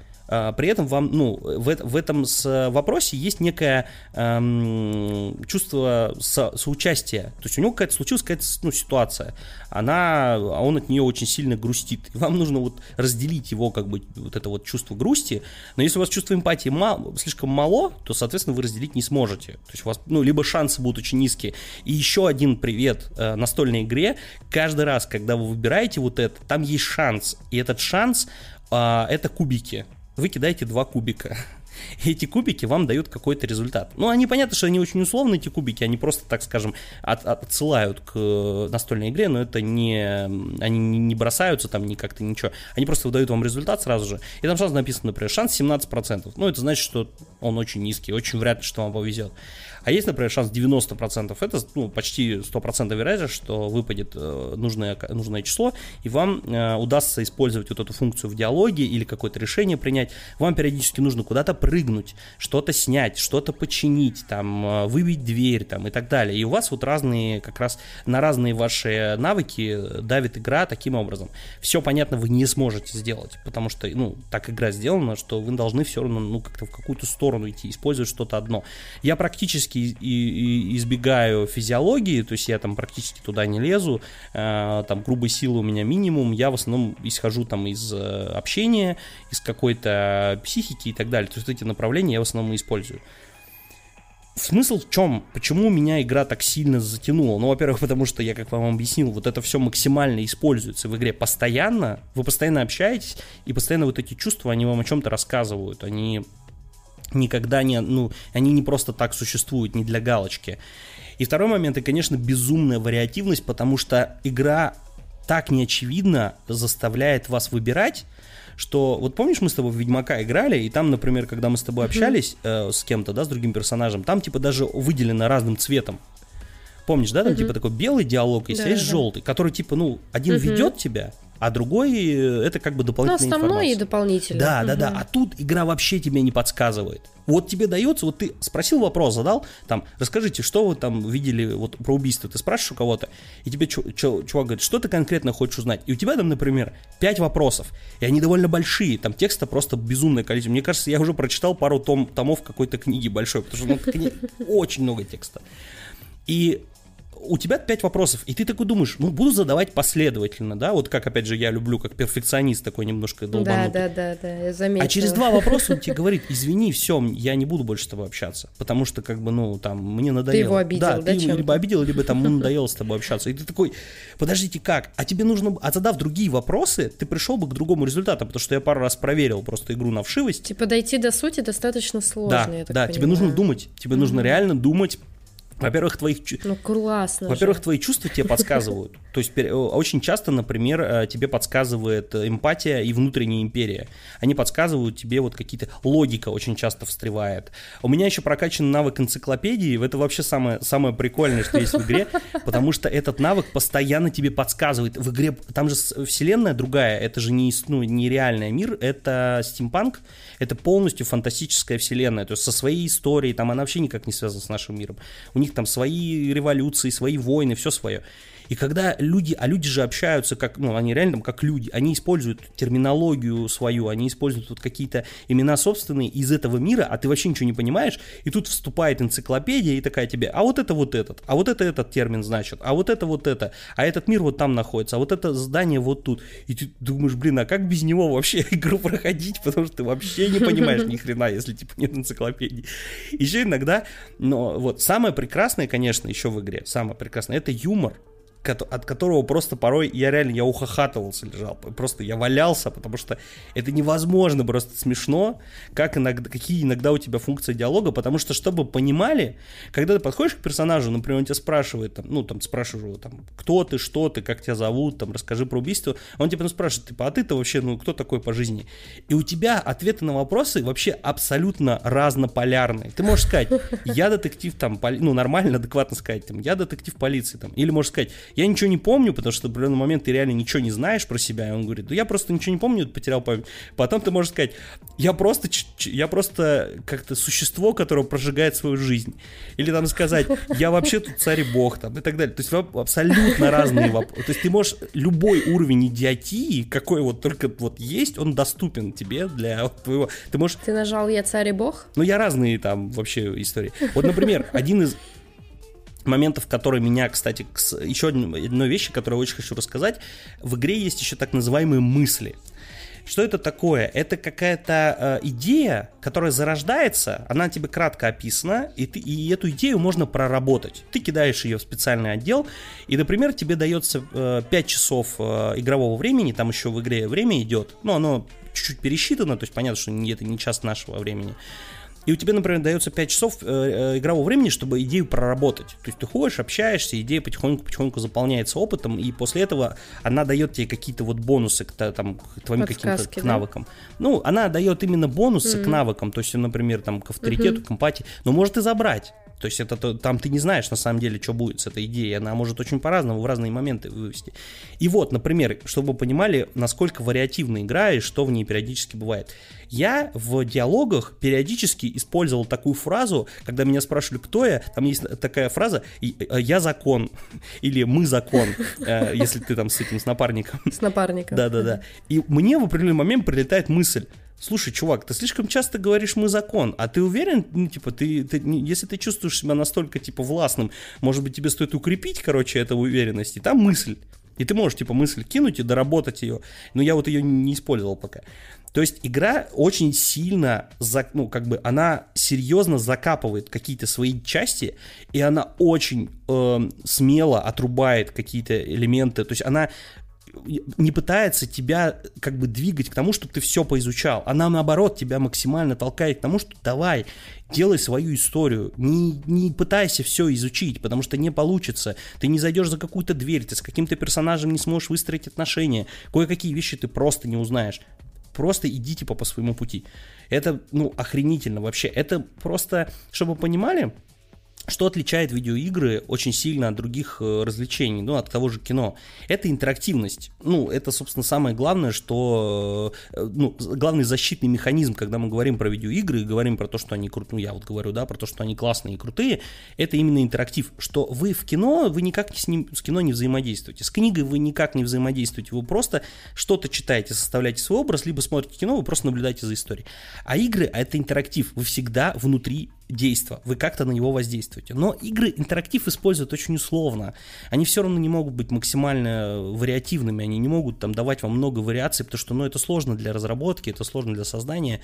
при этом вам, ну, в, в этом вопросе есть некое эм, чувство со, соучастия. То есть у него какая-то случилась какая-то ну, ситуация, она, а он от нее очень сильно грустит. И вам нужно вот разделить его, как бы, вот это вот чувство грусти. Но если у вас чувство эмпатии мало, слишком мало, то, соответственно, вы разделить не сможете. То есть у вас, ну, либо шансы будут очень низкие. И еще один привет э, настольной игре. Каждый раз, когда вы выбираете вот это, там есть шанс. И этот шанс э, это кубики вы кидаете два кубика. Эти кубики вам дают какой-то результат. Ну, они понятно, что они очень условные, эти кубики, они просто, так скажем, от, отсылают к э, настольной игре, но это не, они не бросаются там ни как-то ничего, они просто выдают вам результат сразу же, и там сразу написано, например, шанс 17%, ну, это значит, что он очень низкий, очень вряд ли, что вам повезет. А есть, например, шанс 90%. Это ну, почти 100% вероятность, что выпадет э, нужное, нужное число, и вам э, удастся использовать вот эту функцию в диалоге или какое-то решение принять. Вам периодически нужно куда-то прыгнуть, что-то снять, что-то починить, там, э, выбить дверь там, и так далее. И у вас вот разные, как раз на разные ваши навыки давит игра таким образом. Все понятно вы не сможете сделать, потому что, ну, так игра сделана, что вы должны все равно, ну, как-то в какую-то сторону идти, использовать что-то одно. Я практически практически и, и избегаю физиологии, то есть я там практически туда не лезу, э, там грубой силы у меня минимум, я в основном исхожу там из э, общения, из какой-то психики и так далее, то есть эти направления я в основном использую. Смысл в чем? Почему меня игра так сильно затянула? Ну, во-первых, потому что я, как вам объяснил, вот это все максимально используется в игре постоянно. Вы постоянно общаетесь, и постоянно вот эти чувства, они вам о чем-то рассказывают. Они никогда не, ну, они не просто так существуют, не для галочки. И второй момент, это, конечно, безумная вариативность, потому что игра так неочевидно заставляет вас выбирать, что вот помнишь, мы с тобой в Ведьмака играли, и там, например, когда мы с тобой общались э, с кем-то, да, с другим персонажем, там типа даже выделено разным цветом. Помнишь, да, там uh-huh. типа такой белый диалог, и да, есть да. желтый, который типа, ну, один uh-huh. ведет тебя, а другой э, это как бы дополнительная ну, основной информация. и дополнительный. Да, угу. да, да. А тут игра вообще тебе не подсказывает. Вот тебе дается, вот ты спросил вопрос, задал, там, расскажите, что вы там видели вот про убийство, ты спрашиваешь у кого-то, и тебе чувак говорит, что ты конкретно хочешь узнать, и у тебя там, например, пять вопросов, и они довольно большие, там текста просто безумное количество, мне кажется, я уже прочитал пару том, томов какой-то книги большой, потому что ну, кни... очень много текста. И у тебя пять вопросов, и ты такой думаешь, ну, буду задавать последовательно, да, вот как, опять же, я люблю, как перфекционист такой немножко долбанутый. Да, да, да, да, я заметила. А через два вопроса он тебе говорит, извини, все, я не буду больше с тобой общаться, потому что, как бы, ну, там, мне надоело. Ты его обидел, да, да ты его либо обидел, либо там, ну, надоело с тобой общаться. И ты такой, подождите, как? А тебе нужно, а задав другие вопросы, ты пришел бы к другому результату, потому что я пару раз проверил просто игру на вшивость. Типа дойти до сути достаточно сложно, да, Да, понимаю. тебе нужно думать, тебе mm-hmm. нужно реально думать, во-первых, твоих... Ну, классно Во-первых, твои чувства тебе подсказывают. То есть очень часто, например, э, тебе подсказывает эмпатия и внутренняя империя. Они подсказывают тебе вот какие-то... Логика очень часто встревает. У меня еще прокачан навык энциклопедии. Это вообще самое, самое прикольное, что есть в игре, потому что этот навык постоянно тебе подсказывает. В игре... Там же вселенная другая. Это же не, ну, не реальный мир. Это стимпанк. Это полностью фантастическая вселенная. То есть со своей историей. Там она вообще никак не связана с нашим миром. У них там свои революции, свои войны, все свое. И когда люди, а люди же общаются как, ну, они реально там как люди, они используют терминологию свою, они используют вот какие-то имена собственные из этого мира, а ты вообще ничего не понимаешь, и тут вступает энциклопедия и такая тебе, а вот это вот этот, а вот это этот термин значит, а вот это вот это, а этот мир вот там находится, а вот это здание вот тут. И ты думаешь, блин, а как без него вообще игру проходить, потому что ты вообще не понимаешь ни хрена, если типа нет энциклопедии. Еще иногда, но вот самое прекрасное, конечно, еще в игре, самое прекрасное, это юмор от которого просто порой я реально, я ухахатывался, лежал, просто я валялся, потому что это невозможно, просто смешно, как иногда, какие иногда у тебя функции диалога, потому что, чтобы понимали, когда ты подходишь к персонажу, например, он тебя спрашивает, там, ну, там, спрашиваю, там, кто ты, что ты, как тебя зовут, там, расскажи про убийство, он тебя ну, спрашивает, типа, а ты-то вообще, ну, кто такой по жизни? И у тебя ответы на вопросы вообще абсолютно разнополярные. Ты можешь сказать, я детектив, там, ну, нормально, адекватно сказать, там, я детектив полиции, там, или можешь сказать, я ничего не помню, потому что в определенный момент ты реально ничего не знаешь про себя, и он говорит, ну я просто ничего не помню, потерял память. Потом ты можешь сказать, я просто, я просто как-то существо, которое прожигает свою жизнь. Или там сказать, я вообще тут царь и бог, там, и так далее. То есть абсолютно разные вопросы. То есть ты можешь любой уровень идиотии, какой вот только вот есть, он доступен тебе для твоего... Ты можешь... Ты нажал «Я царь и бог»? Ну, я разные там вообще истории. Вот, например, один из моментов, которые меня, кстати, еще одной вещи, которую я очень хочу рассказать. В игре есть еще так называемые мысли. Что это такое? Это какая-то э, идея, которая зарождается, она тебе кратко описана, и, ты, и эту идею можно проработать. Ты кидаешь ее в специальный отдел, и, например, тебе дается э, 5 часов э, игрового времени, там еще в игре время идет, но оно чуть-чуть пересчитано, то есть понятно, что это не час нашего времени и у тебя, например, дается 5 часов э, э, игрового времени, чтобы идею проработать. То есть ты ходишь, общаешься, идея потихоньку-потихоньку заполняется опытом, и после этого она дает тебе какие-то вот бонусы к, там, к твоим каким-то да? навыкам. Ну, она дает именно бонусы mm-hmm. к навыкам, то есть, например, там, к авторитету, mm-hmm. к эмпатии, но может и забрать. То есть это то, там ты не знаешь на самом деле, что будет с этой идеей. Она может очень по-разному в разные моменты вывести. И вот, например, чтобы вы понимали, насколько вариативна игра и что в ней периодически бывает. Я в диалогах периодически использовал такую фразу, когда меня спрашивали, кто я, там есть такая фраза э, «я закон» или «мы закон», э, если ты там с этим, с напарником. С напарником. Да-да-да. И мне в определенный момент прилетает мысль, слушай, чувак, ты слишком часто говоришь «мы закон», а ты уверен, ну, типа, ты, ты, если ты чувствуешь себя настолько, типа, властным, может быть, тебе стоит укрепить, короче, эту уверенность, и там мысль. И ты можешь, типа, мысль кинуть и доработать ее. Но я вот ее не использовал пока. То есть игра очень сильно, ну, как бы, она серьезно закапывает какие-то свои части, и она очень э, смело отрубает какие-то элементы. То есть она не пытается тебя как бы двигать к тому, чтобы ты все поизучал. Она наоборот тебя максимально толкает к тому, что давай, делай свою историю, не, не пытайся все изучить, потому что не получится. Ты не зайдешь за какую-то дверь, ты с каким-то персонажем не сможешь выстроить отношения, кое-какие вещи ты просто не узнаешь. Просто иди типа по своему пути. Это, ну, охренительно вообще. Это просто, чтобы вы понимали, что отличает видеоигры очень сильно от других э, развлечений, ну, от того же кино? Это интерактивность. Ну, это, собственно, самое главное, что, э, ну, главный защитный механизм, когда мы говорим про видеоигры и говорим про то, что они крутые, ну, я вот говорю, да, про то, что они классные и крутые, это именно интерактив, что вы в кино, вы никак с ним, с кино не взаимодействуете, с книгой вы никак не взаимодействуете, вы просто что-то читаете, составляете свой образ, либо смотрите кино, вы просто наблюдаете за историей. А игры, это интерактив, вы всегда внутри действа, вы как-то на него воздействуете. Но игры интерактив используют очень условно. Они все равно не могут быть максимально вариативными, они не могут там давать вам много вариаций, потому что ну, это сложно для разработки, это сложно для создания.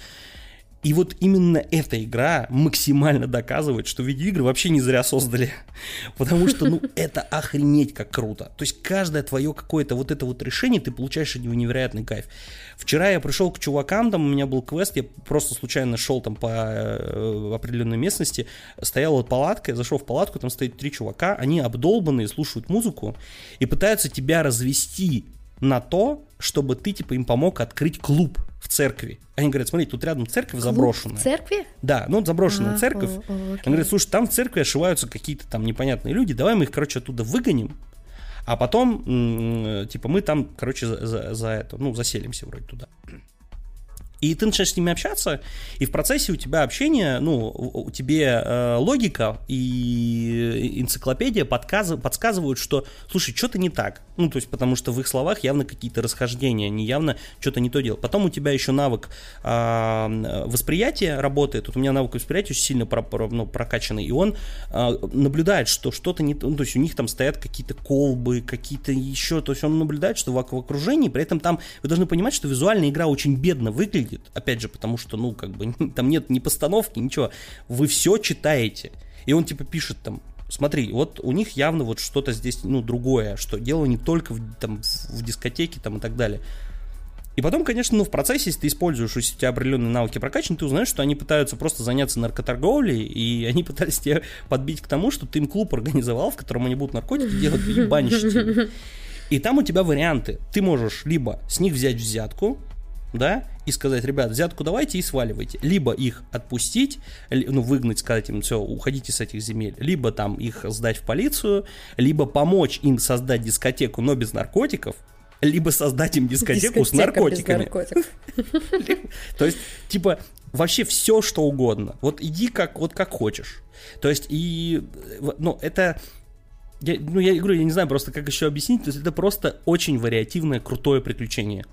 И вот именно эта игра максимально доказывает, что видеоигры вообще не зря создали. Потому что, ну, это охренеть как круто. То есть каждое твое какое-то вот это вот решение, ты получаешь от него невероятный кайф. Вчера я пришел к чувакам, там у меня был квест, я просто случайно шел там по э, определенной местности, стояла палатка, я зашел в палатку, там стоит три чувака, они обдолбанные, слушают музыку и пытаются тебя развести на то, чтобы ты, типа, им помог открыть клуб в церкви. Они говорят, смотри, тут рядом церковь заброшенная. в церкви? Да, ну, заброшенная А, церковь. о, о. Они говорят, слушай, там в церкви ошиваются какие-то там непонятные люди, давай мы их, короче, оттуда выгоним, а потом, м, типа, мы там, короче, за, за- за это, ну, заселимся вроде туда. И ты начинаешь с ними общаться, и в процессе у тебя общения, ну, у тебе э, логика и энциклопедия подказ- подсказывают, что, слушай, что-то не так. Ну, то есть, потому что в их словах явно какие-то расхождения, они явно что-то не то делают. Потом у тебя еще навык а, восприятия работает. Вот у меня навык восприятия очень сильно про- про- ну, прокачанный, и он а, наблюдает, что что-то не то. Ну, то есть, у них там стоят какие-то колбы, какие-то еще. То есть, он наблюдает, что в, в окружении, при этом там вы должны понимать, что визуальная игра очень бедно выглядит. Опять же, потому что, ну, как бы там нет ни постановки, ничего. Вы все читаете. И он типа пишет там, смотри, вот у них явно вот что-то здесь, ну, другое, что дело не только в, там, в дискотеке там и так далее. И потом, конечно, ну, в процессе, если ты используешь, если у тебя определенные навыки прокачаны, ты узнаешь, что они пытаются просто заняться наркоторговлей, и они пытались тебя подбить к тому, что ты им клуб организовал, в котором они будут наркотики делать и банщить ими. И там у тебя варианты. Ты можешь либо с них взять взятку, да, и сказать, ребят, взятку давайте и сваливайте. Либо их отпустить, ну, выгнать, сказать им, все, уходите с этих земель. Либо там их сдать в полицию, либо помочь им создать дискотеку, но без наркотиков, либо создать им дискотеку с Дискотека без наркотиками. То есть, типа, вообще все, что угодно. Вот иди как, вот как хочешь. То есть, и, э, ну, это... Я, ну, я говорю, я не знаю просто, как еще объяснить. То есть, это просто очень вариативное, крутое приключение.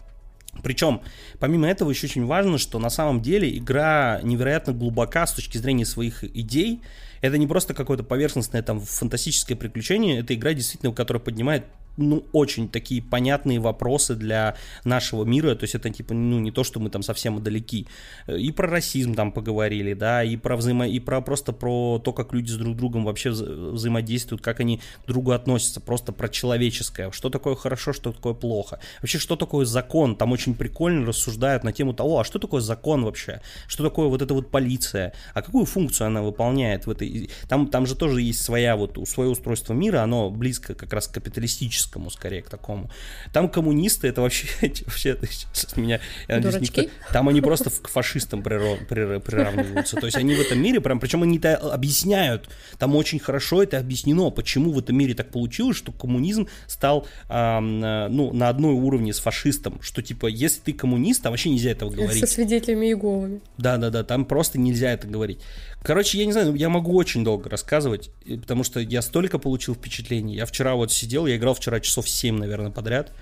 Причем, помимо этого, еще очень важно, что на самом деле игра невероятно глубока с точки зрения своих идей. Это не просто какое-то поверхностное там фантастическое приключение, это игра действительно, которая поднимает ну, очень такие понятные вопросы для нашего мира, то есть это типа, ну, не то, что мы там совсем далеки. И про расизм там поговорили, да, и про взаимо... и про просто про то, как люди с друг другом вообще вза- взаимодействуют, как они другу относятся, просто про человеческое, что такое хорошо, что такое плохо. Вообще, что такое закон, там очень прикольно рассуждают на тему того, а что такое закон вообще, что такое вот эта вот полиция, а какую функцию она выполняет в этой... Там, там же тоже есть своя вот, свое устройство мира, оно близко как раз к капиталистическому, скорее, к такому. Там коммунисты, это вообще, вообще сейчас меня... я надеюсь, никто- там они просто к фашистам приравниваются. То есть они в этом мире, прям, причем они это объясняют. Там очень хорошо это объяснено, почему в этом мире так получилось, что коммунизм стал э, ну, на одной уровне с фашистом. Что типа, если ты коммунист, там вообще нельзя этого говорить. Со свидетелями Иеговами. Да, да, да, там просто нельзя это говорить. Короче, я не знаю, я могу очень долго рассказывать, потому что я столько получил впечатлений. Я вчера вот сидел, я играл вчера часов 7, наверное, подряд.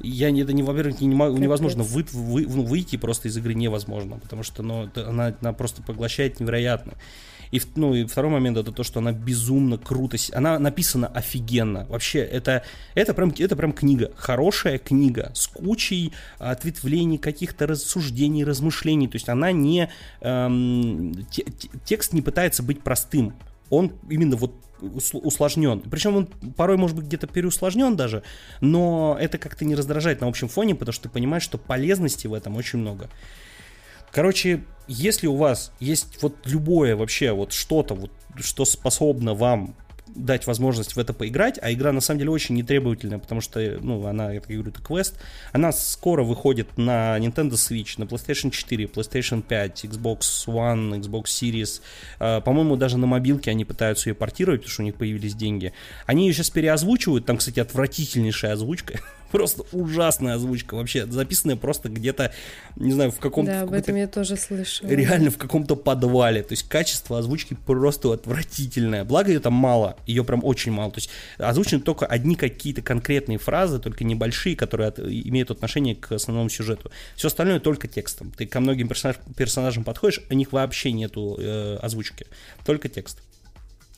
Я не, это не, во-первых, не невозможно вы, вы- ну, выйти просто из игры невозможно, потому что ну, она, она просто поглощает невероятно. И, ну, и второй момент это то, что она безумно круто, она написана офигенно. Вообще, это, это, прям, это прям книга, хорошая книга с кучей ответвлений, каких-то рассуждений, размышлений. То есть она не... эм, те- те- текст не пытается быть простым. Он именно вот ус- усложнен. Причем он порой может быть где-то переусложнен даже, но это как-то не раздражает на общем фоне, потому что ты понимаешь, что полезности в этом очень много. Короче, если у вас есть вот любое вообще вот что-то, вот, что способно вам дать возможность в это поиграть, а игра на самом деле очень нетребовательная, потому что, ну, она, я говорю, это квест, она скоро выходит на Nintendo Switch, на PlayStation 4, PlayStation 5, Xbox One, Xbox Series, э, по-моему, даже на мобилке они пытаются ее портировать, потому что у них появились деньги. Они ее сейчас переозвучивают, там, кстати, отвратительнейшая озвучка, Просто ужасная озвучка вообще, записанная просто где-то, не знаю, в каком-то... Да, об этом я тоже слышала. Реально в каком-то подвале. То есть качество озвучки просто отвратительное. Благо ее там мало, ее прям очень мало. То есть озвучены только одни какие-то конкретные фразы, только небольшие, которые от, имеют отношение к основному сюжету. Все остальное только текстом. Ты ко многим персонаж, персонажам подходишь, у них вообще нету э, озвучки, только текст.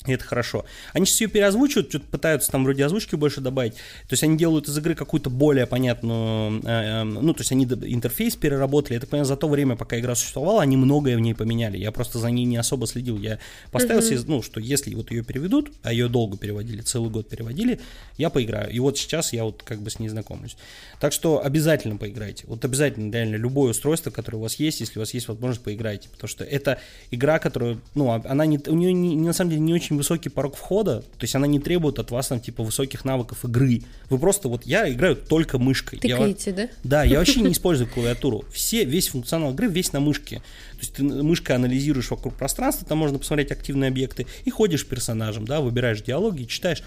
И это хорошо. Они сейчас ее переозвучивают, что-то пытаются там вроде озвучки больше добавить. То есть они делают из игры какую-то более понятную, э, э, ну, то есть они интерфейс переработали. Это, понятно, за то время, пока игра существовала, они многое в ней поменяли. Я просто за ней не особо следил. Я поставил себе, ну, что если вот ее переведут, а ее долго переводили, целый год переводили, я поиграю. И вот сейчас я вот как бы с ней знакомлюсь. Так что обязательно поиграйте. Вот обязательно, реально, любое устройство, которое у вас есть, если у вас есть возможность, поиграйте. Потому что это игра, которая, ну, а, она не, у нее не, на самом деле не очень высокий порог входа, то есть она не требует от вас там типа высоких навыков игры. Вы просто вот я играю только мышкой. Тыкаете, я, да? Да, я вообще не использую клавиатуру. Все, весь функционал игры весь на мышке. То есть ты мышкой анализируешь вокруг пространства, там можно посмотреть активные объекты и ходишь персонажем, да, выбираешь диалоги, читаешь.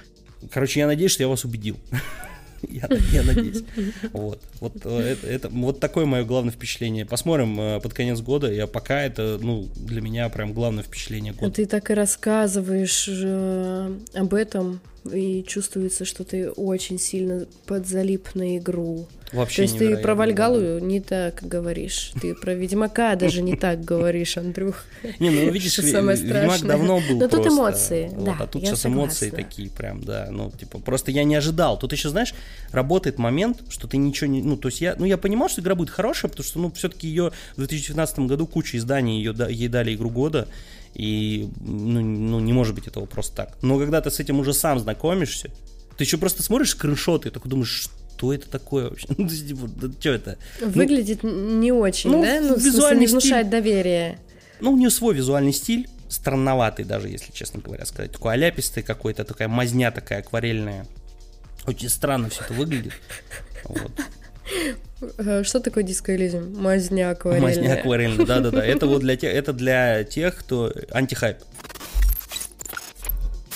Короче, я надеюсь, что я вас убедил. Я, я надеюсь. Вот, вот, э, это, это, вот такое мое главное впечатление. Посмотрим э, под конец года. Я пока это, ну, для меня прям главное впечатление года. Ты так и рассказываешь э, об этом, и чувствуется, что ты очень сильно подзалип на игру. Вообще То есть ты про Вальгалу не так говоришь. Ты про Ведьмака даже не так говоришь, Андрюх. Не, ну видишь, Ведьмак давно был Но тут эмоции, да. А тут сейчас эмоции такие прям, да. Ну, типа, просто я не ожидал. Тут еще, знаешь, работает момент, что ты ничего не... Ну, то есть я, ну, я понимал, что игра будет хорошая, потому что, ну, все-таки ее в 2019 году куча изданий ее, ей дали игру года. И ну, ну, не может быть этого просто так. Но когда ты с этим уже сам знакомишься, ты еще просто смотришь скриншоты и такой думаешь, что это такое вообще? Ну, типа, да, что это? Ну, Выглядит ну, не очень, ну, да? Ну, визуальный не внушает стиль... доверие. Ну, у нее свой визуальный стиль, странноватый даже, если честно говоря сказать. Такой аляпистый какой-то, такая мазня такая акварельная. Очень странно все это выглядит. Вот. Э, что такое дискоэлизм? Мазня акварельная. Мазня акварельная, да-да-да. Это вот для тех, это для тех, кто антихайп.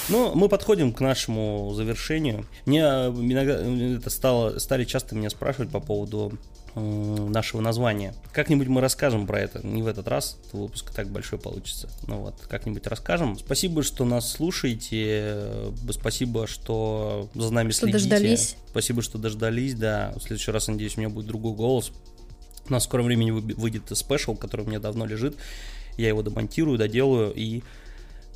Ну, мы подходим к нашему завершению. Мне иногда это стало, стали часто меня спрашивать по поводу нашего названия. Как-нибудь мы расскажем про это, не в этот раз, выпуск так большой получится. Ну вот, как-нибудь расскажем. Спасибо, что нас слушаете, спасибо, что за нами что следите. дождались. Спасибо, что дождались, да. В следующий раз, надеюсь, у меня будет другой голос. У нас в скором времени выйдет спешл, который у меня давно лежит. Я его домонтирую, доделаю и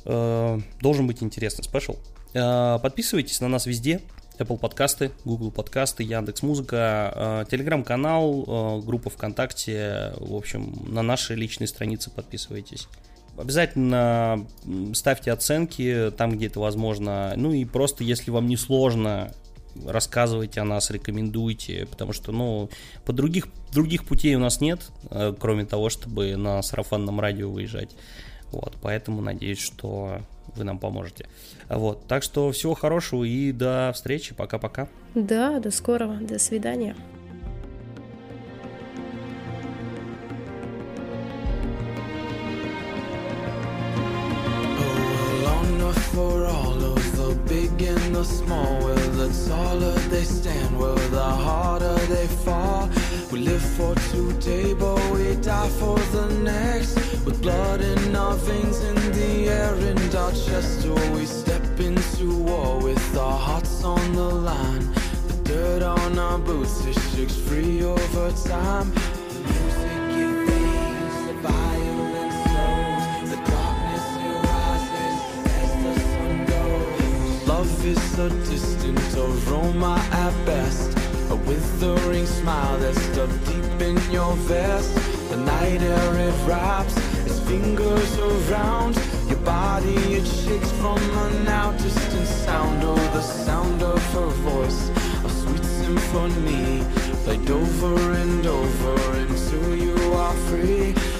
э, должен быть интересный спешл. Э, подписывайтесь на нас везде. Apple подкасты, Google подкасты, Яндекс Музыка, телеграм-канал, э, группа ВКонтакте, в общем, на наши личные страницы подписывайтесь. Обязательно ставьте оценки там, где это возможно. Ну и просто, если вам не сложно, рассказывайте о нас, рекомендуйте, потому что, ну, по других, других путей у нас нет, э, кроме того, чтобы на сарафанном радио выезжать. Вот, поэтому надеюсь, что вы нам поможете. Вот, так что всего хорошего и до встречи, пока-пока. Да, до скорого, до свидания. Shakes free over time. The music the the darkness as the sun goes. Love is a distant aroma at best. A withering smile that's stuck deep in your vest. The night air it wraps its fingers around your body. It shakes from a now distant sound. Oh, the sound of her voice, a sweet symphony, played over and over until you are free.